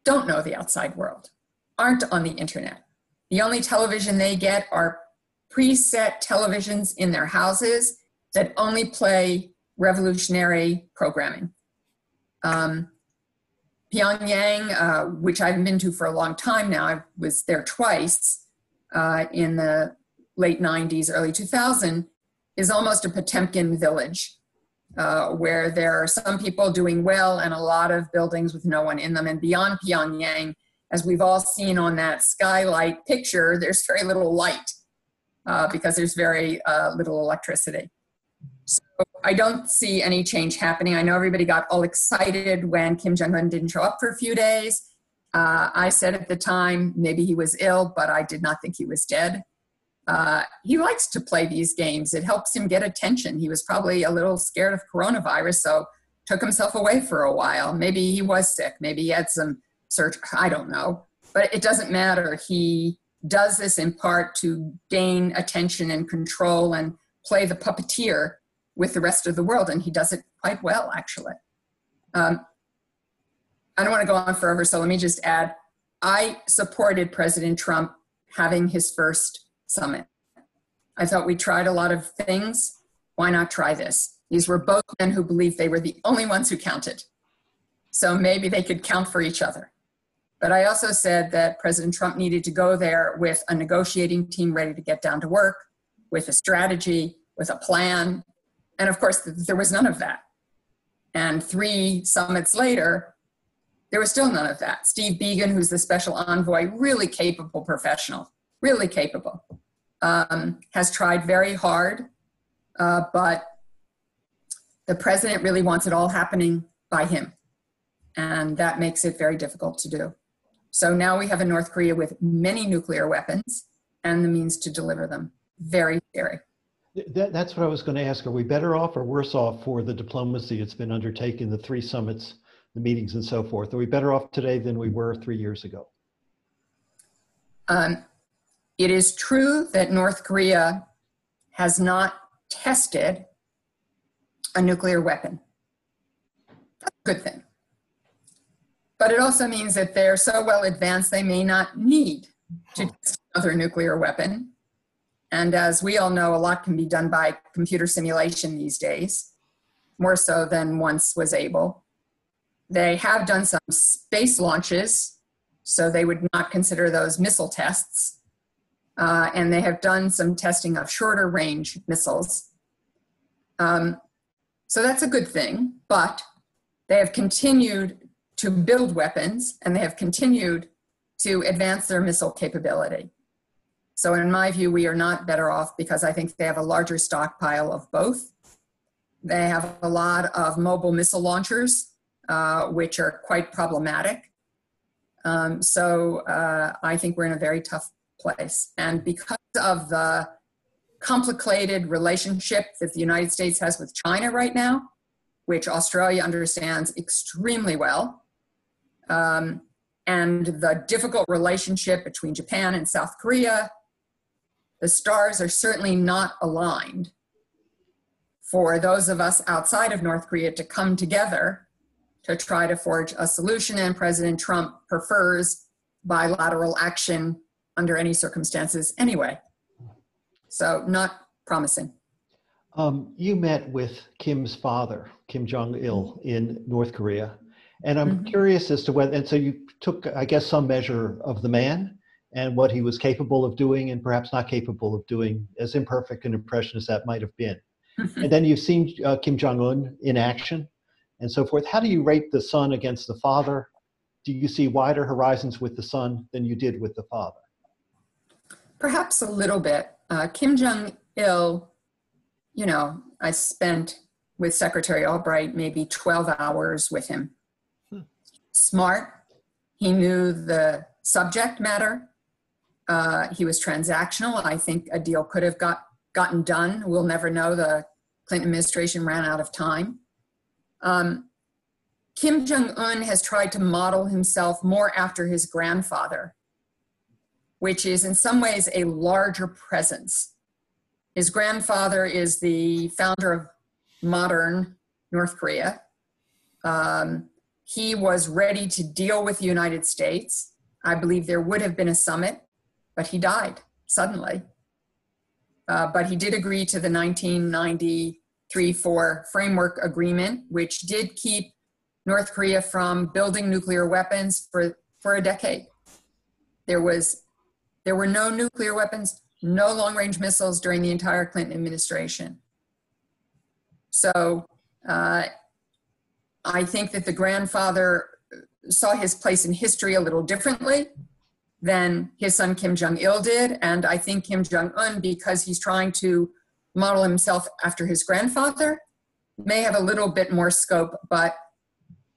Speaker 2: don't know the outside world, aren't on the internet. The only television they get are preset televisions in their houses that only play revolutionary programming. Um, Pyongyang, uh, which I've been to for a long time now, I was there twice uh, in the late 90s, early 2000, is almost a Potemkin village uh, where there are some people doing well and a lot of buildings with no one in them. And beyond Pyongyang, as we've all seen on that skylight picture, there's very little light uh, because there's very uh, little electricity. So I don't see any change happening. I know everybody got all excited when Kim Jong un didn't show up for a few days. Uh, I said at the time maybe he was ill, but I did not think he was dead. Uh, he likes to play these games. It helps him get attention. He was probably a little scared of coronavirus, so took himself away for a while. Maybe he was sick. Maybe he had some search. I don't know. But it doesn't matter. He does this in part to gain attention and control and play the puppeteer with the rest of the world, and he does it quite well, actually. Um, I don't want to go on forever, so let me just add I supported President Trump having his first summit. I thought we tried a lot of things. Why not try this? These were both men who believed they were the only ones who counted. So maybe they could count for each other. But I also said that President Trump needed to go there with a negotiating team ready to get down to work, with a strategy, with a plan, and of course, there was none of that. And three summits later, there was still none of that. Steve Biegun, who's the special envoy, really capable professional, really capable, um, has tried very hard, uh, but the president really wants it all happening by him. And that makes it very difficult to do. So now we have a North Korea with many nuclear weapons and the means to deliver them. Very scary.
Speaker 3: That, that's what I was going to ask. Are we better off or worse off for the diplomacy that's been undertaken, the three summits, the meetings, and so forth? Are we better off today than we were three years ago?
Speaker 2: Um, it is true that North Korea has not tested a nuclear weapon. That's a good thing. But it also means that they're so well advanced they may not need to test another nuclear weapon. And as we all know, a lot can be done by computer simulation these days, more so than once was able. They have done some space launches, so they would not consider those missile tests. Uh, and they have done some testing of shorter range missiles. Um, so that's a good thing, but they have continued to build weapons and they have continued to advance their missile capability. So, in my view, we are not better off because I think they have a larger stockpile of both. They have a lot of mobile missile launchers, uh, which are quite problematic. Um, so, uh, I think we're in a very tough place. And because of the complicated relationship that the United States has with China right now, which Australia understands extremely well, um, and the difficult relationship between Japan and South Korea, the stars are certainly not aligned for those of us outside of North Korea to come together to try to forge a solution. And President Trump prefers bilateral action under any circumstances anyway. So, not promising.
Speaker 3: Um, you met with Kim's father, Kim Jong Il, in North Korea. And I'm mm-hmm. curious as to whether, and so you took, I guess, some measure of the man and what he was capable of doing and perhaps not capable of doing, as imperfect an impression as that might have been. Mm-hmm. And then you've seen uh, Kim Jong un in action and so forth. How do you rate the son against the father? Do you see wider horizons with the son than you did with the father?
Speaker 2: Perhaps a little bit. Uh, Kim Jong il, you know, I spent with Secretary Albright maybe 12 hours with him. Smart. He knew the subject matter. Uh, he was transactional. I think a deal could have got gotten done. We'll never know. The Clinton administration ran out of time. Um, Kim Jong un has tried to model himself more after his grandfather, which is in some ways a larger presence. His grandfather is the founder of modern North Korea. Um, he was ready to deal with the United States. I believe there would have been a summit, but he died suddenly. Uh, but he did agree to the 1993 4 framework agreement, which did keep North Korea from building nuclear weapons for, for a decade. There was there were no nuclear weapons, no long range missiles during the entire Clinton administration. So uh, I think that the grandfather saw his place in history a little differently than his son Kim Jong il did. And I think Kim Jong un, because he's trying to model himself after his grandfather, may have a little bit more scope, but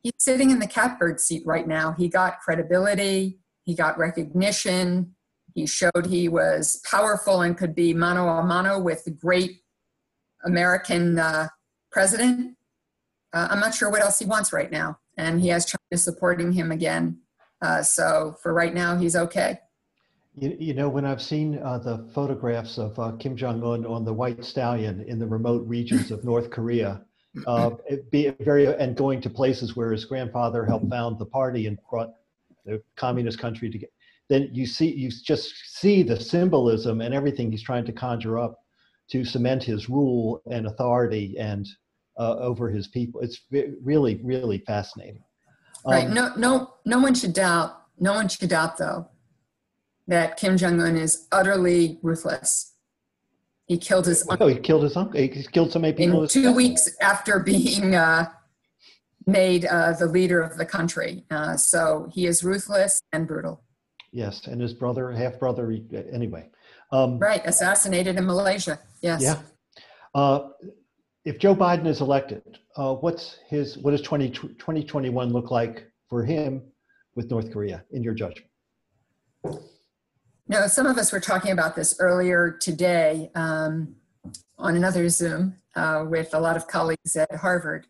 Speaker 2: he's sitting in the catbird seat right now. He got credibility, he got recognition, he showed he was powerful and could be mano a mano with the great American uh, president. Uh, I'm not sure what else he wants right now. And he has China supporting him again uh, so for right now, he's okay.
Speaker 3: You, you know, when I've seen uh, the photographs of uh, Kim Jong Un on the White Stallion in the remote regions of North Korea, uh, be very and going to places where his grandfather helped found the party and brought the communist country together, then you see you just see the symbolism and everything he's trying to conjure up to cement his rule and authority and uh, over his people. It's really, really fascinating.
Speaker 2: Right. Um, no, no, no one should doubt. No one should doubt, though, that Kim Jong Un is utterly ruthless. He killed his.
Speaker 3: Oh, he killed his uncle. He killed so many people.
Speaker 2: In two weeks after being uh, made uh, the leader of the country, uh, so he is ruthless and brutal.
Speaker 3: Yes, and his brother, half brother, anyway.
Speaker 2: Um, right, assassinated in Malaysia. Yes.
Speaker 3: Yeah. If Joe Biden is elected, uh, what's his what does 20, 2021 look like for him with North Korea in your judgment?
Speaker 2: Now, some of us were talking about this earlier today um, on another Zoom uh, with a lot of colleagues at Harvard.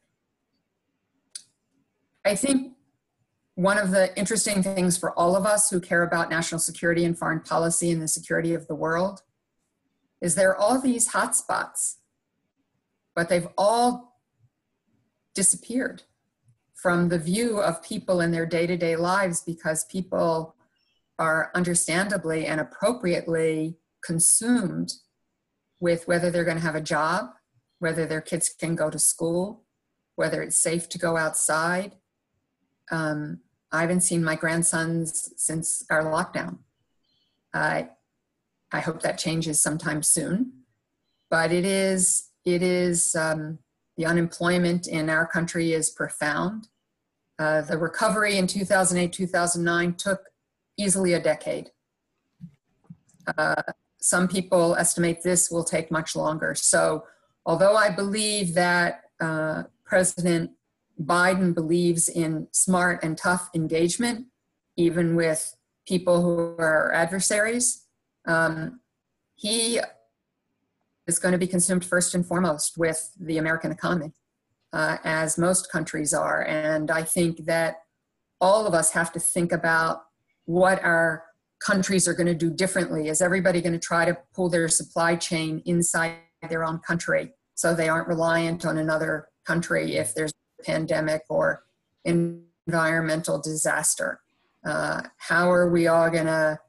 Speaker 2: I think one of the interesting things for all of us who care about national security and foreign policy and the security of the world is there are all these hotspots but they've all disappeared from the view of people in their day to day lives because people are understandably and appropriately consumed with whether they're going to have a job, whether their kids can go to school, whether it's safe to go outside. Um, I haven't seen my grandsons since our lockdown. I, I hope that changes sometime soon. But it is it is um, the unemployment in our country is profound. Uh, the recovery in 2008 2009 took easily a decade. Uh, some people estimate this will take much longer. So, although I believe that uh, President Biden believes in smart and tough engagement, even with people who are adversaries, um, he is going to be consumed first and foremost with the American economy, uh, as most countries are. And I think that all of us have to think about what our countries are going to do differently. Is everybody going to try to pull their supply chain inside their own country so they aren't reliant on another country if there's a pandemic or environmental disaster? Uh, how are we all going to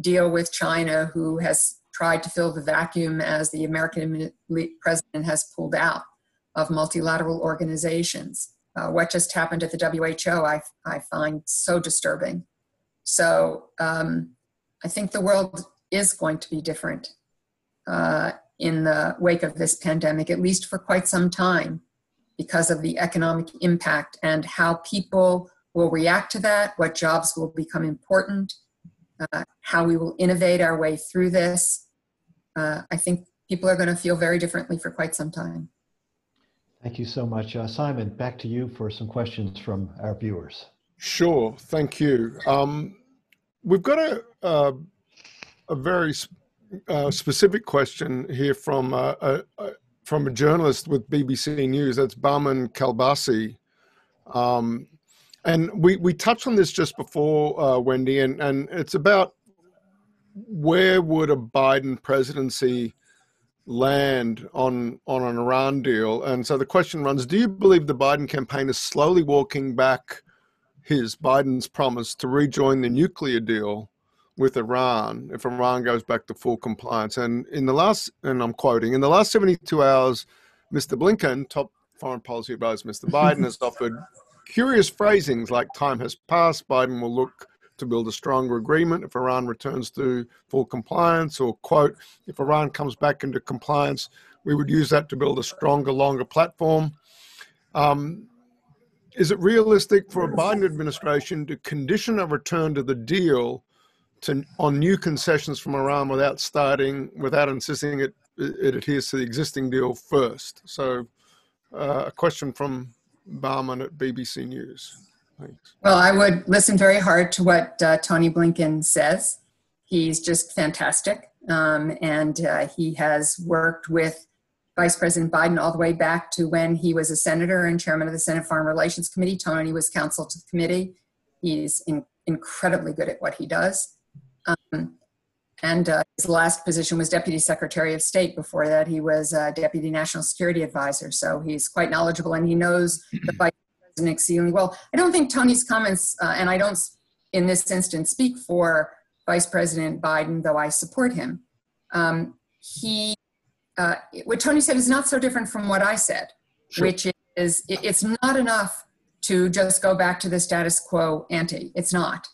Speaker 2: deal with China, who has tried to fill the vacuum as the American president has pulled out of multilateral organizations. Uh, what just happened at the WHO, I, I find so disturbing. So um, I think the world is going to be different uh, in the wake of this pandemic, at least for quite some time, because of the economic impact and how people will react to that, what jobs will become important, uh, how we will innovate our way through this. Uh, I think people are going to feel very differently for quite some time.
Speaker 3: Thank you so much. Uh, Simon, back to you for some questions from our viewers.
Speaker 1: Sure, thank you. Um, we've got a, a, a very uh, specific question here from uh, a, from a journalist with BBC News. That's Bahman Kalbasi. Um, and we, we touched on this just before, uh, Wendy, and, and it's about where would a Biden presidency land on on an Iran deal? And so the question runs: Do you believe the Biden campaign is slowly walking back his Biden's promise to rejoin the nuclear deal with Iran if Iran goes back to full compliance? And in the last, and I'm quoting, in the last 72 hours, Mr. Blinken, top foreign policy advisor, Mr. Biden has offered curious phrasings like time has passed, Biden will look to build a stronger agreement if Iran returns to full compliance, or quote, if Iran comes back into compliance, we would use that to build a stronger, longer platform. Um, is it realistic for a Biden administration to condition a return to the deal to, on new concessions from Iran without starting, without insisting it, it adheres to the existing deal first? So, uh, a question from Bahman at BBC News.
Speaker 2: Well, I would listen very hard to what uh, Tony Blinken says. He's just fantastic. Um, and uh, he has worked with Vice President Biden all the way back to when he was a senator and chairman of the Senate Foreign Relations Committee. Tony was counsel to the committee. He's in, incredibly good at what he does. Um, and uh, his last position was Deputy Secretary of State. Before that, he was uh, Deputy National Security Advisor. So he's quite knowledgeable and he knows the vice well. I don't think Tony's comments, uh, and I don't in this instance speak for Vice President Biden, though I support him. Um, he, uh, what Tony said is not so different from what I said, sure. which is it's not enough to just go back to the status quo ante. It's not.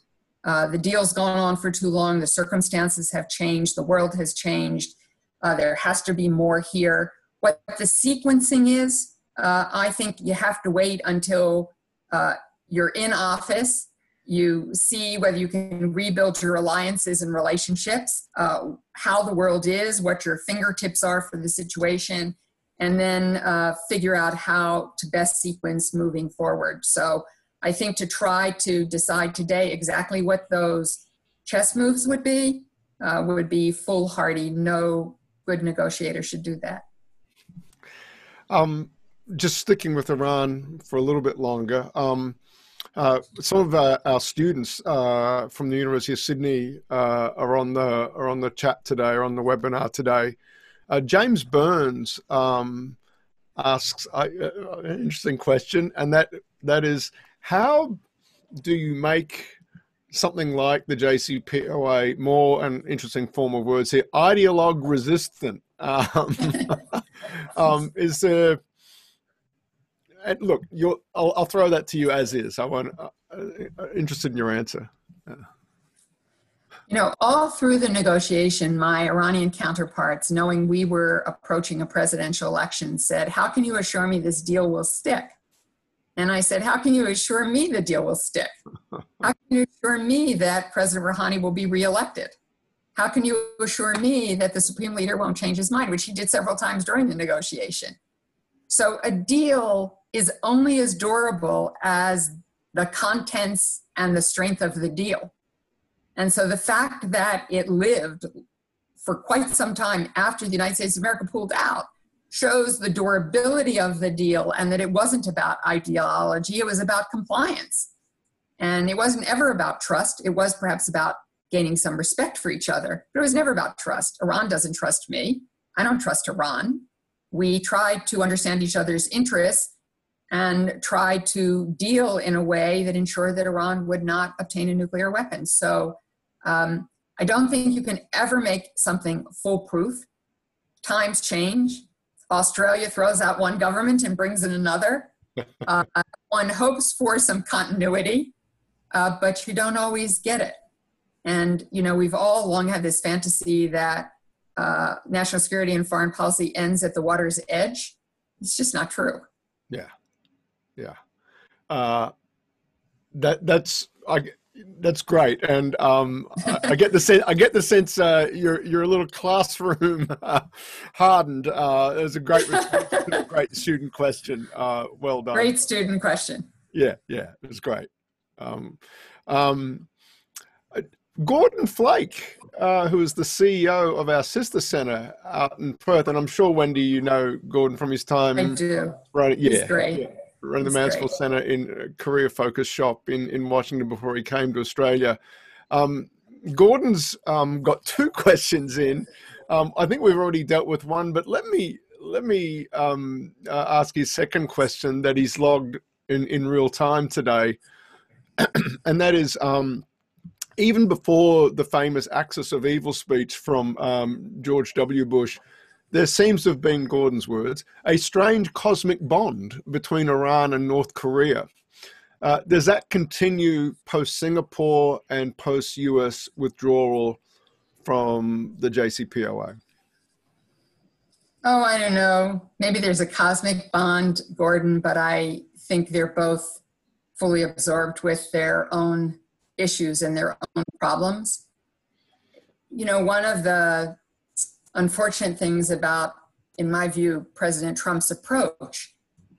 Speaker 2: Uh, the deal's gone on for too long. The circumstances have changed. The world has changed. Uh, there has to be more here. What the sequencing is, uh, I think you have to wait until uh, you're in office. You see whether you can rebuild your alliances and relationships, uh, how the world is, what your fingertips are for the situation, and then uh, figure out how to best sequence moving forward. So I think to try to decide today exactly what those chess moves would be uh, would be foolhardy. No good negotiator should do that.
Speaker 1: Um, just sticking with Iran for a little bit longer. Um, uh, some of our, our students uh, from the University of Sydney uh, are on the are on the chat today, or on the webinar today. Uh, James Burns um, asks an interesting question, and that that is how do you make something like the JCPOA more an interesting form of words here, ideologue resistant? Um, um, is there? And look, I'll, I'll, throw that to you as is. I want uh, uh, interested in your answer.
Speaker 2: Yeah. You know, all through the negotiation, my Iranian counterparts, knowing we were approaching a presidential election, said, How can you assure me this deal will stick? And I said, How can you assure me the deal will stick? How can you assure me that President Rouhani will be reelected? How can you assure me that the Supreme Leader won't change his mind, which he did several times during the negotiation? So a deal is only as durable as the contents and the strength of the deal. And so the fact that it lived for quite some time after the United States of America pulled out shows the durability of the deal and that it wasn't about ideology, it was about compliance. And it wasn't ever about trust, it was perhaps about gaining some respect for each other, but it was never about trust. Iran doesn't trust me, I don't trust Iran. We tried to understand each other's interests and try to deal in a way that ensured that Iran would not obtain a nuclear weapon. So um, I don't think you can ever make something foolproof. Times change. Australia throws out one government and brings in another. Uh, one hopes for some continuity, uh, but you don't always get it. And, you know, we've all long had this fantasy that uh, national security and foreign policy ends at the water's edge. It's just not true.
Speaker 1: Yeah. Yeah. Uh, that that's I, that's great, and um, I, I, get the sense I get the sense uh, you're you're a little classroom uh, hardened. Uh, it was a great a great student question. Uh, well done.
Speaker 2: Great student question.
Speaker 1: Yeah, yeah, it was great. Um, um, uh, Gordon Flake, uh, who is the CEO of our sister center out in Perth, and I'm sure Wendy, you know Gordon from his time.
Speaker 2: I do.
Speaker 1: Right? Yeah.
Speaker 2: He's great.
Speaker 1: Yeah running the Mansfield Center in a Korea focus shop in, in Washington before he came to Australia. Um, Gordon's um, got two questions in. Um, I think we've already dealt with one, but let me let me um, uh, ask his second question that he's logged in, in real time today, and that is um, even before the famous axis of evil speech from um, George W. Bush there seems to have been, Gordon's words, a strange cosmic bond between Iran and North Korea. Uh, does that continue post Singapore and post US withdrawal from the JCPOA?
Speaker 2: Oh, I don't know. Maybe there's a cosmic bond, Gordon, but I think they're both fully absorbed with their own issues and their own problems. You know, one of the unfortunate things about, in my view, President Trump's approach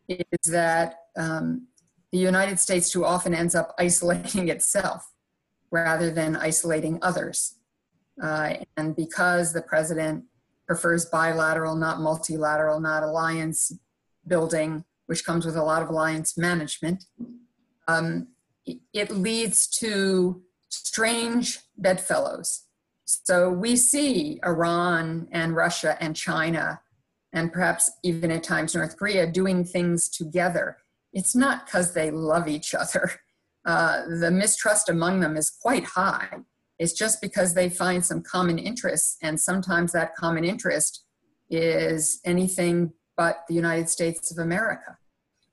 Speaker 2: is that um, the United States too often ends up isolating itself rather than isolating others. Uh, and because the president prefers bilateral, not multilateral, not alliance building, which comes with a lot of alliance management, um, it leads to strange bedfellows so we see Iran and Russia and China, and perhaps even at times North Korea, doing things together. It's not because they love each other. Uh, the mistrust among them is quite high. It's just because they find some common interests, and sometimes that common interest is anything but the United States of America.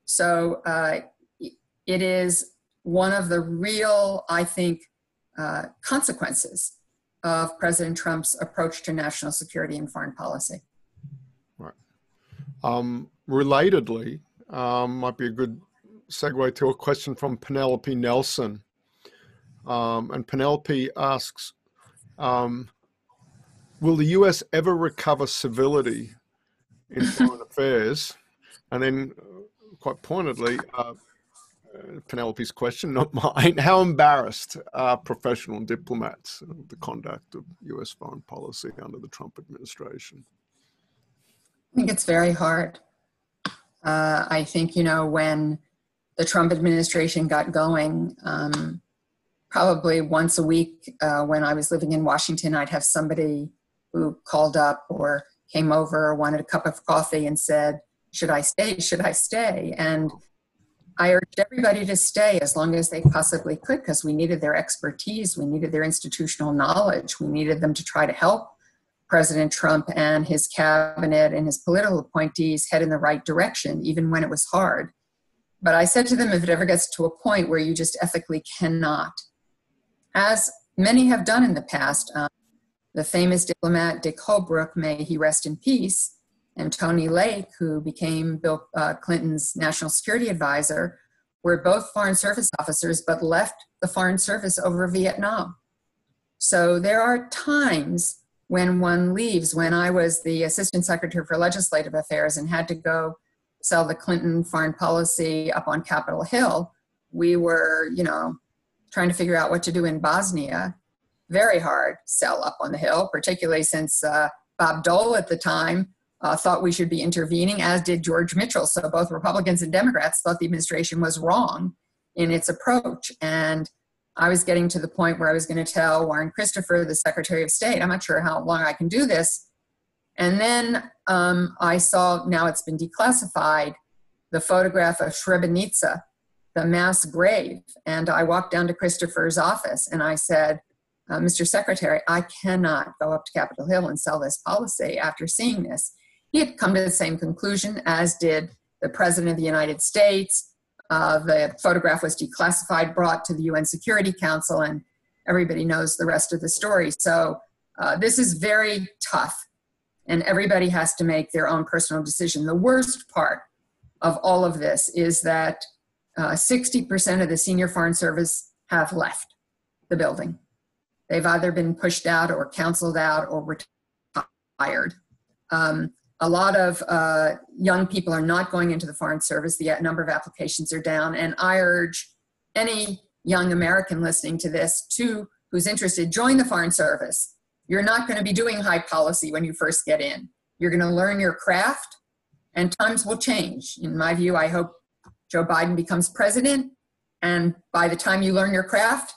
Speaker 2: So uh, it is one of the real, I think, uh, consequences of President Trump's approach to national security and foreign policy.
Speaker 1: Right. Um, relatedly, um, might be a good segue to a question from Penelope Nelson. Um, and Penelope asks um, Will the US ever recover civility in foreign affairs? And then, uh, quite pointedly, uh, Penelope's question, not mine. How embarrassed are professional diplomats of the conduct of U.S. foreign policy under the Trump administration?
Speaker 2: I think it's very hard. Uh, I think, you know, when the Trump administration got going, um, probably once a week uh, when I was living in Washington, I'd have somebody who called up or came over or wanted a cup of coffee and said, Should I stay? Should I stay? And I urged everybody to stay as long as they possibly could because we needed their expertise, we needed their institutional knowledge, we needed them to try to help President Trump and his cabinet and his political appointees head in the right direction, even when it was hard. But I said to them, if it ever gets to a point where you just ethically cannot, as many have done in the past, um, the famous diplomat Dick Holbrooke, may he rest in peace, and Tony Lake, who became Bill uh, Clinton's national security advisor, were both Foreign Service officers but left the Foreign Service over Vietnam. So there are times when one leaves. When I was the Assistant Secretary for Legislative Affairs and had to go sell the Clinton foreign policy up on Capitol Hill, we were, you know, trying to figure out what to do in Bosnia. Very hard sell up on the Hill, particularly since uh, Bob Dole at the time uh, thought we should be intervening, as did George Mitchell. So both Republicans and Democrats thought the administration was wrong in its approach. And I was getting to the point where I was going to tell Warren Christopher, the Secretary of State, I'm not sure how long I can do this. And then um, I saw, now it's been declassified, the photograph of Srebrenica, the mass grave. And I walked down to Christopher's office and I said, uh, Mr. Secretary, I cannot go up to Capitol Hill and sell this policy after seeing this. He had come to the same conclusion, as did the President of the United States. Uh, the photograph was declassified, brought to the UN Security Council, and everybody knows the rest of the story. So uh, this is very tough, and everybody has to make their own personal decision. The worst part of all of this is that uh, 60% of the senior Foreign Service have left the building. They've either been pushed out or counseled out or retired. Um, a lot of uh, young people are not going into the Foreign Service. The number of applications are down. And I urge any young American listening to this to who's interested, join the Foreign Service. You're not going to be doing high policy when you first get in. You're going to learn your craft, and times will change. In my view, I hope Joe Biden becomes president, and by the time you learn your craft,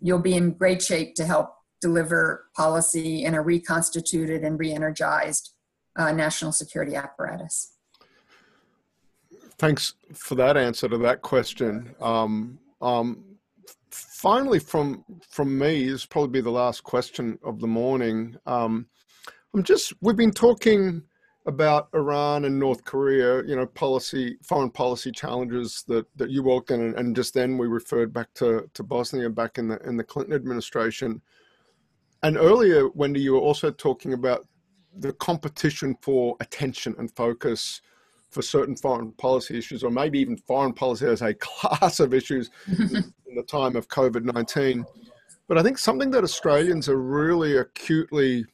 Speaker 2: you'll be in great shape to help deliver policy in a reconstituted and re-energized uh, national security apparatus.
Speaker 1: Thanks for that answer to that question. Um, um, finally, from from me, this probably be the last question of the morning. Um, I'm just we've been talking about Iran and North Korea, you know, policy, foreign policy challenges that, that you worked in, and, and just then we referred back to, to Bosnia back in the in the Clinton administration. And earlier, Wendy, you were also talking about the competition for attention and focus for certain foreign policy issues, or maybe even foreign policy as a class of issues in the time of COVID 19. But I think something that Australians are really acutely,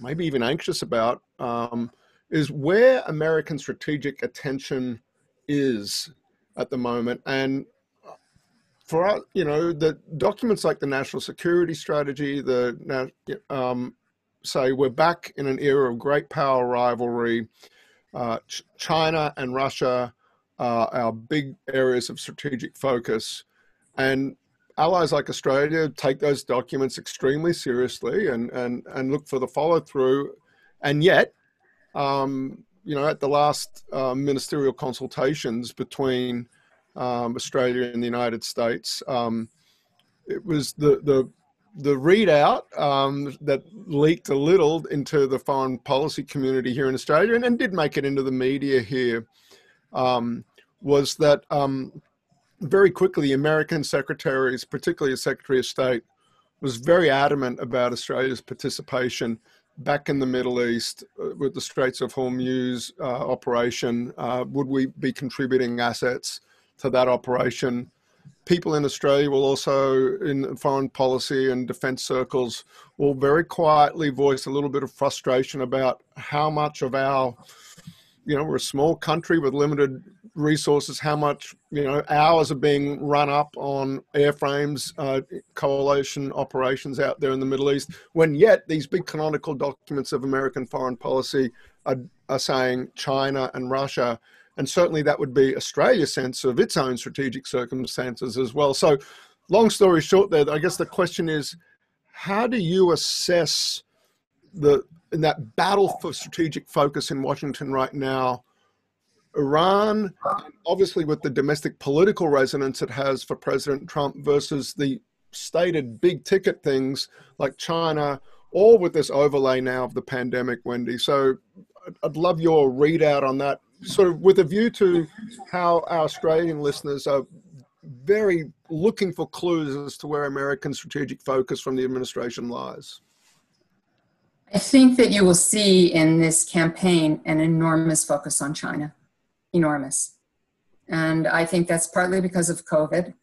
Speaker 1: maybe even anxious about, um, is where American strategic attention is at the moment. And for us, you know, the documents like the national security strategy, the um, say we're back in an era of great power rivalry. Uh, Ch- China and Russia are our big areas of strategic focus. And allies like Australia take those documents extremely seriously and, and, and look for the follow through. And yet, um, you know, at the last uh, ministerial consultations between um, Australia and the United States, um, it was the, the the readout um, that leaked a little into the foreign policy community here in Australia and, and did make it into the media here um, was that um, very quickly American secretaries, particularly the Secretary of State, was very adamant about Australia's participation back in the Middle East uh, with the Straits of Hormuz uh, operation. Uh, would we be contributing assets to that operation? People in Australia will also, in foreign policy and defence circles, will very quietly voice a little bit of frustration about how much of our, you know, we're a small country with limited resources, how much, you know, hours are being run up on airframes, uh, coalition operations out there in the Middle East, when yet these big canonical documents of American foreign policy are, are saying China and Russia and certainly that would be Australia's sense of its own strategic circumstances as well. So, long story short, there, I guess the question is, how do you assess the in that battle for strategic focus in Washington right now? Iran, obviously with the domestic political resonance it has for President Trump versus the stated big ticket things like China, all with this overlay now of the pandemic, Wendy. So I'd love your readout on that sort of with a view to how our Australian listeners are very looking for clues as to where American strategic focus from the administration lies.
Speaker 2: I think that you will see in this campaign an enormous focus on China, enormous. And I think that's partly because of COVID.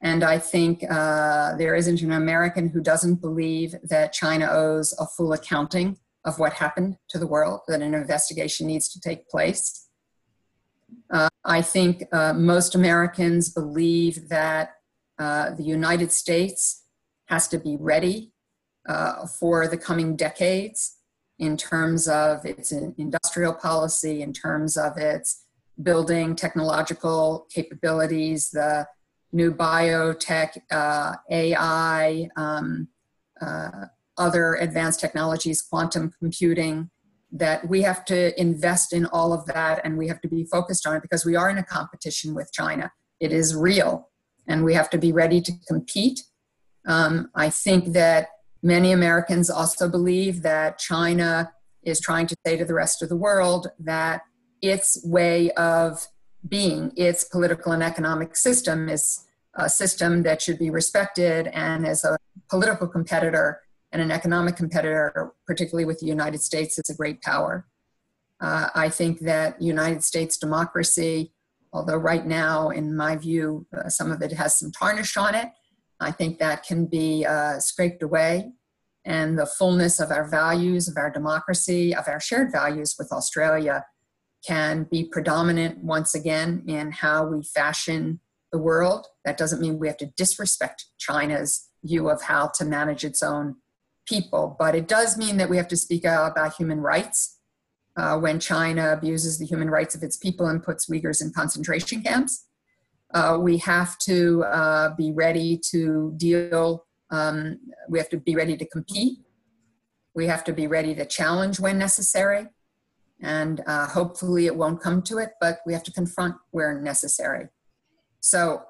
Speaker 2: And I think uh, there isn't an American who doesn't believe that China owes a full accounting of what happened to the world, that an investigation needs to take place. Uh, I think uh, most Americans believe that uh, the United States has to be ready uh, for the coming decades in terms of its industrial policy, in terms of its building technological capabilities, the new biotech, uh, AI, um, uh, other advanced technologies, quantum computing, that we have to invest in all of that and we have to be focused on it because we are in a competition with China. It is real and we have to be ready to compete Um, I think that many Americans also believe that China is trying to say to the rest of the world that its way of being, its political and economic system, is a system that should be respected, and as a political competitor and an economic competitor, particularly with the United States, is a great power. Uh, I think that United States democracy, although right now, in my view, uh, some of it has some tarnish on it, I think that can be uh, scraped away. And the fullness of our values, of our democracy, of our shared values with Australia can be predominant once again in how we fashion the world. That doesn't mean we have to disrespect China's view of how to manage its own people, but it does mean that we have to speak out about human rights. Uh, when China abuses the human rights of its people and puts Uyghurs in concentration camps, uh, we have to uh, be ready to deal, um, we have to be ready to compete. We have to be ready to challenge when necessary. And uh, hopefully it won't come to it, but we have to confront where necessary. So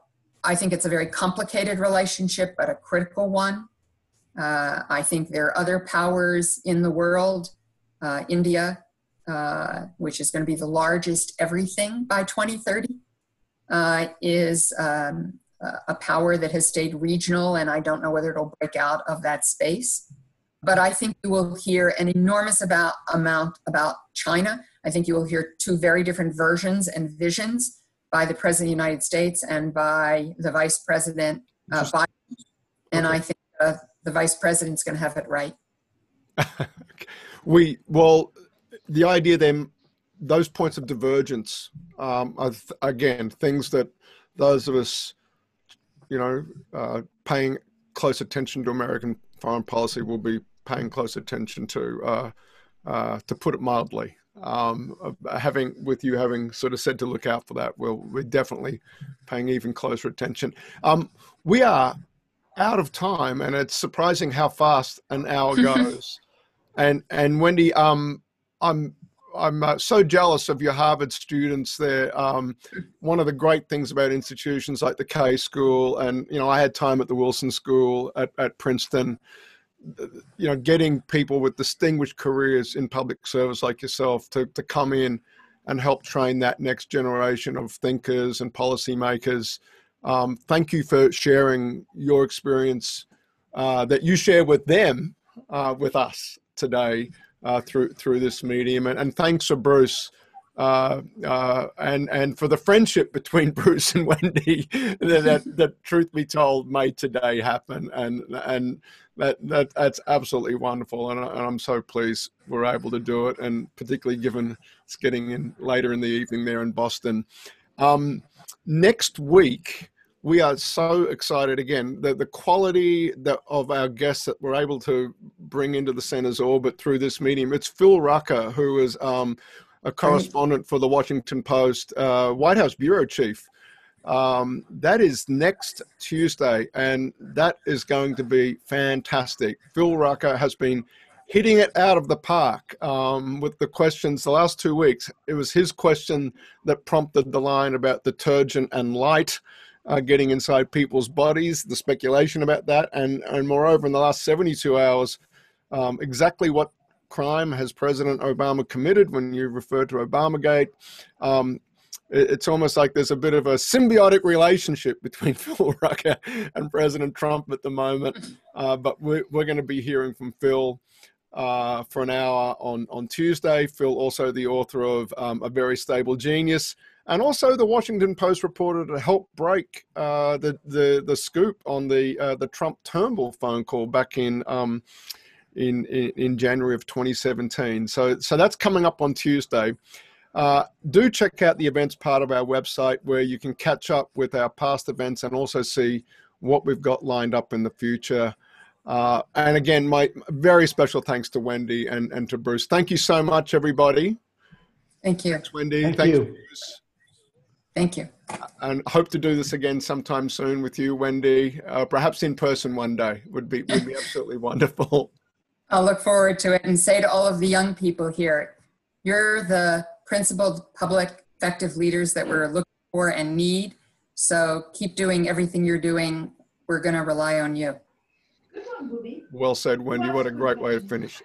Speaker 2: I think it's a very complicated relationship, but a critical one. Uh, I think there are other powers in the world, uh, India, uh, which is going to be the largest everything by 2030, uh, is um, a power that has stayed regional, and I don't know whether it'll break out of that space. But I think you will hear an enormous about, amount about China. I think you will hear two very different versions and visions by the President of the United States and by the Vice President uh, Biden. And. I think uh, the Vice President's going to have it right.
Speaker 1: we, well, the idea then, those points of divergence um, are, th- again, things that those of us, you know, uh, paying close attention to American foreign policy will be paying close attention to, uh, uh, to put it mildly um, having with you having sort of said to look out for that, we'll, we're definitely paying even closer attention. Um, we are out of time, and it's surprising how fast an hour goes. and and Wendy, um, I'm I'm uh, so jealous of your Harvard students there. Um, one of the great things about institutions like the K School, and you know, I had time at the Wilson School at, at Princeton you know, getting people with distinguished careers in public service like yourself to, to come in and help train that next generation of thinkers and policymakers. Um, thank you for sharing your experience uh, that you share with them, uh, with us today uh, through through this medium, and, and thanks for Bruce. Uh, uh, and and for the friendship between Bruce and Wendy that, that, that, truth be told made today happen and and that, that that's absolutely wonderful, and, I, am so pleased we're able to do it, and particularly given it's getting in later in the evening there in Boston. Um, next week, we are so excited again the, the quality that, of our guests that we're able to bring into the center's orbit through this medium. It's Phil Rucker, who is um, a correspondent for the Washington Post, uh, White House bureau chief um, that is next Tuesday, and that is going to be fantastic. Phil Rucker has been hitting it out of the park um, with the questions the last two weeks. It was his question that prompted the line about detergent and light uh, getting inside people's bodies, the speculation about that, and, and moreover, in the last 72 hours, um, exactly what crime has President Obama committed when you refer to Obamagate. Um, it's almost like there's a bit of a symbiotic relationship between Phil Rucker and President Trump at the moment. Uh, but we're, we're going to be hearing from Phil uh, for an hour on, on Tuesday. Phil, also the author of um, A Very Stable Genius, and also the Washington Post reporter to help break uh, the, the, the scoop on the, uh, the Trump Turnbull phone call back in. Um, in, in, in January of 2017. So, so that's coming up on Tuesday. Uh, do check out the events part of our website where you can catch up with our past events and also see what we've got lined up in the future. Uh, and again, my very special thanks to Wendy and, and to Bruce. Thank you so much, everybody.
Speaker 2: Thank you.
Speaker 1: Thanks, Wendy.
Speaker 3: Thank Thanks, you.
Speaker 2: Bruce. Thank you.
Speaker 1: And hope to do this again sometime soon with you, Wendy. Uh, perhaps in person one day would be would be absolutely wonderful.
Speaker 2: I'll look forward to it and say to all of the young people here, you're the principled, public, effective leaders that we're looking for and need. So keep doing everything you're doing. We're going to rely on you.
Speaker 1: Well said, Wendy. What a great way to finish.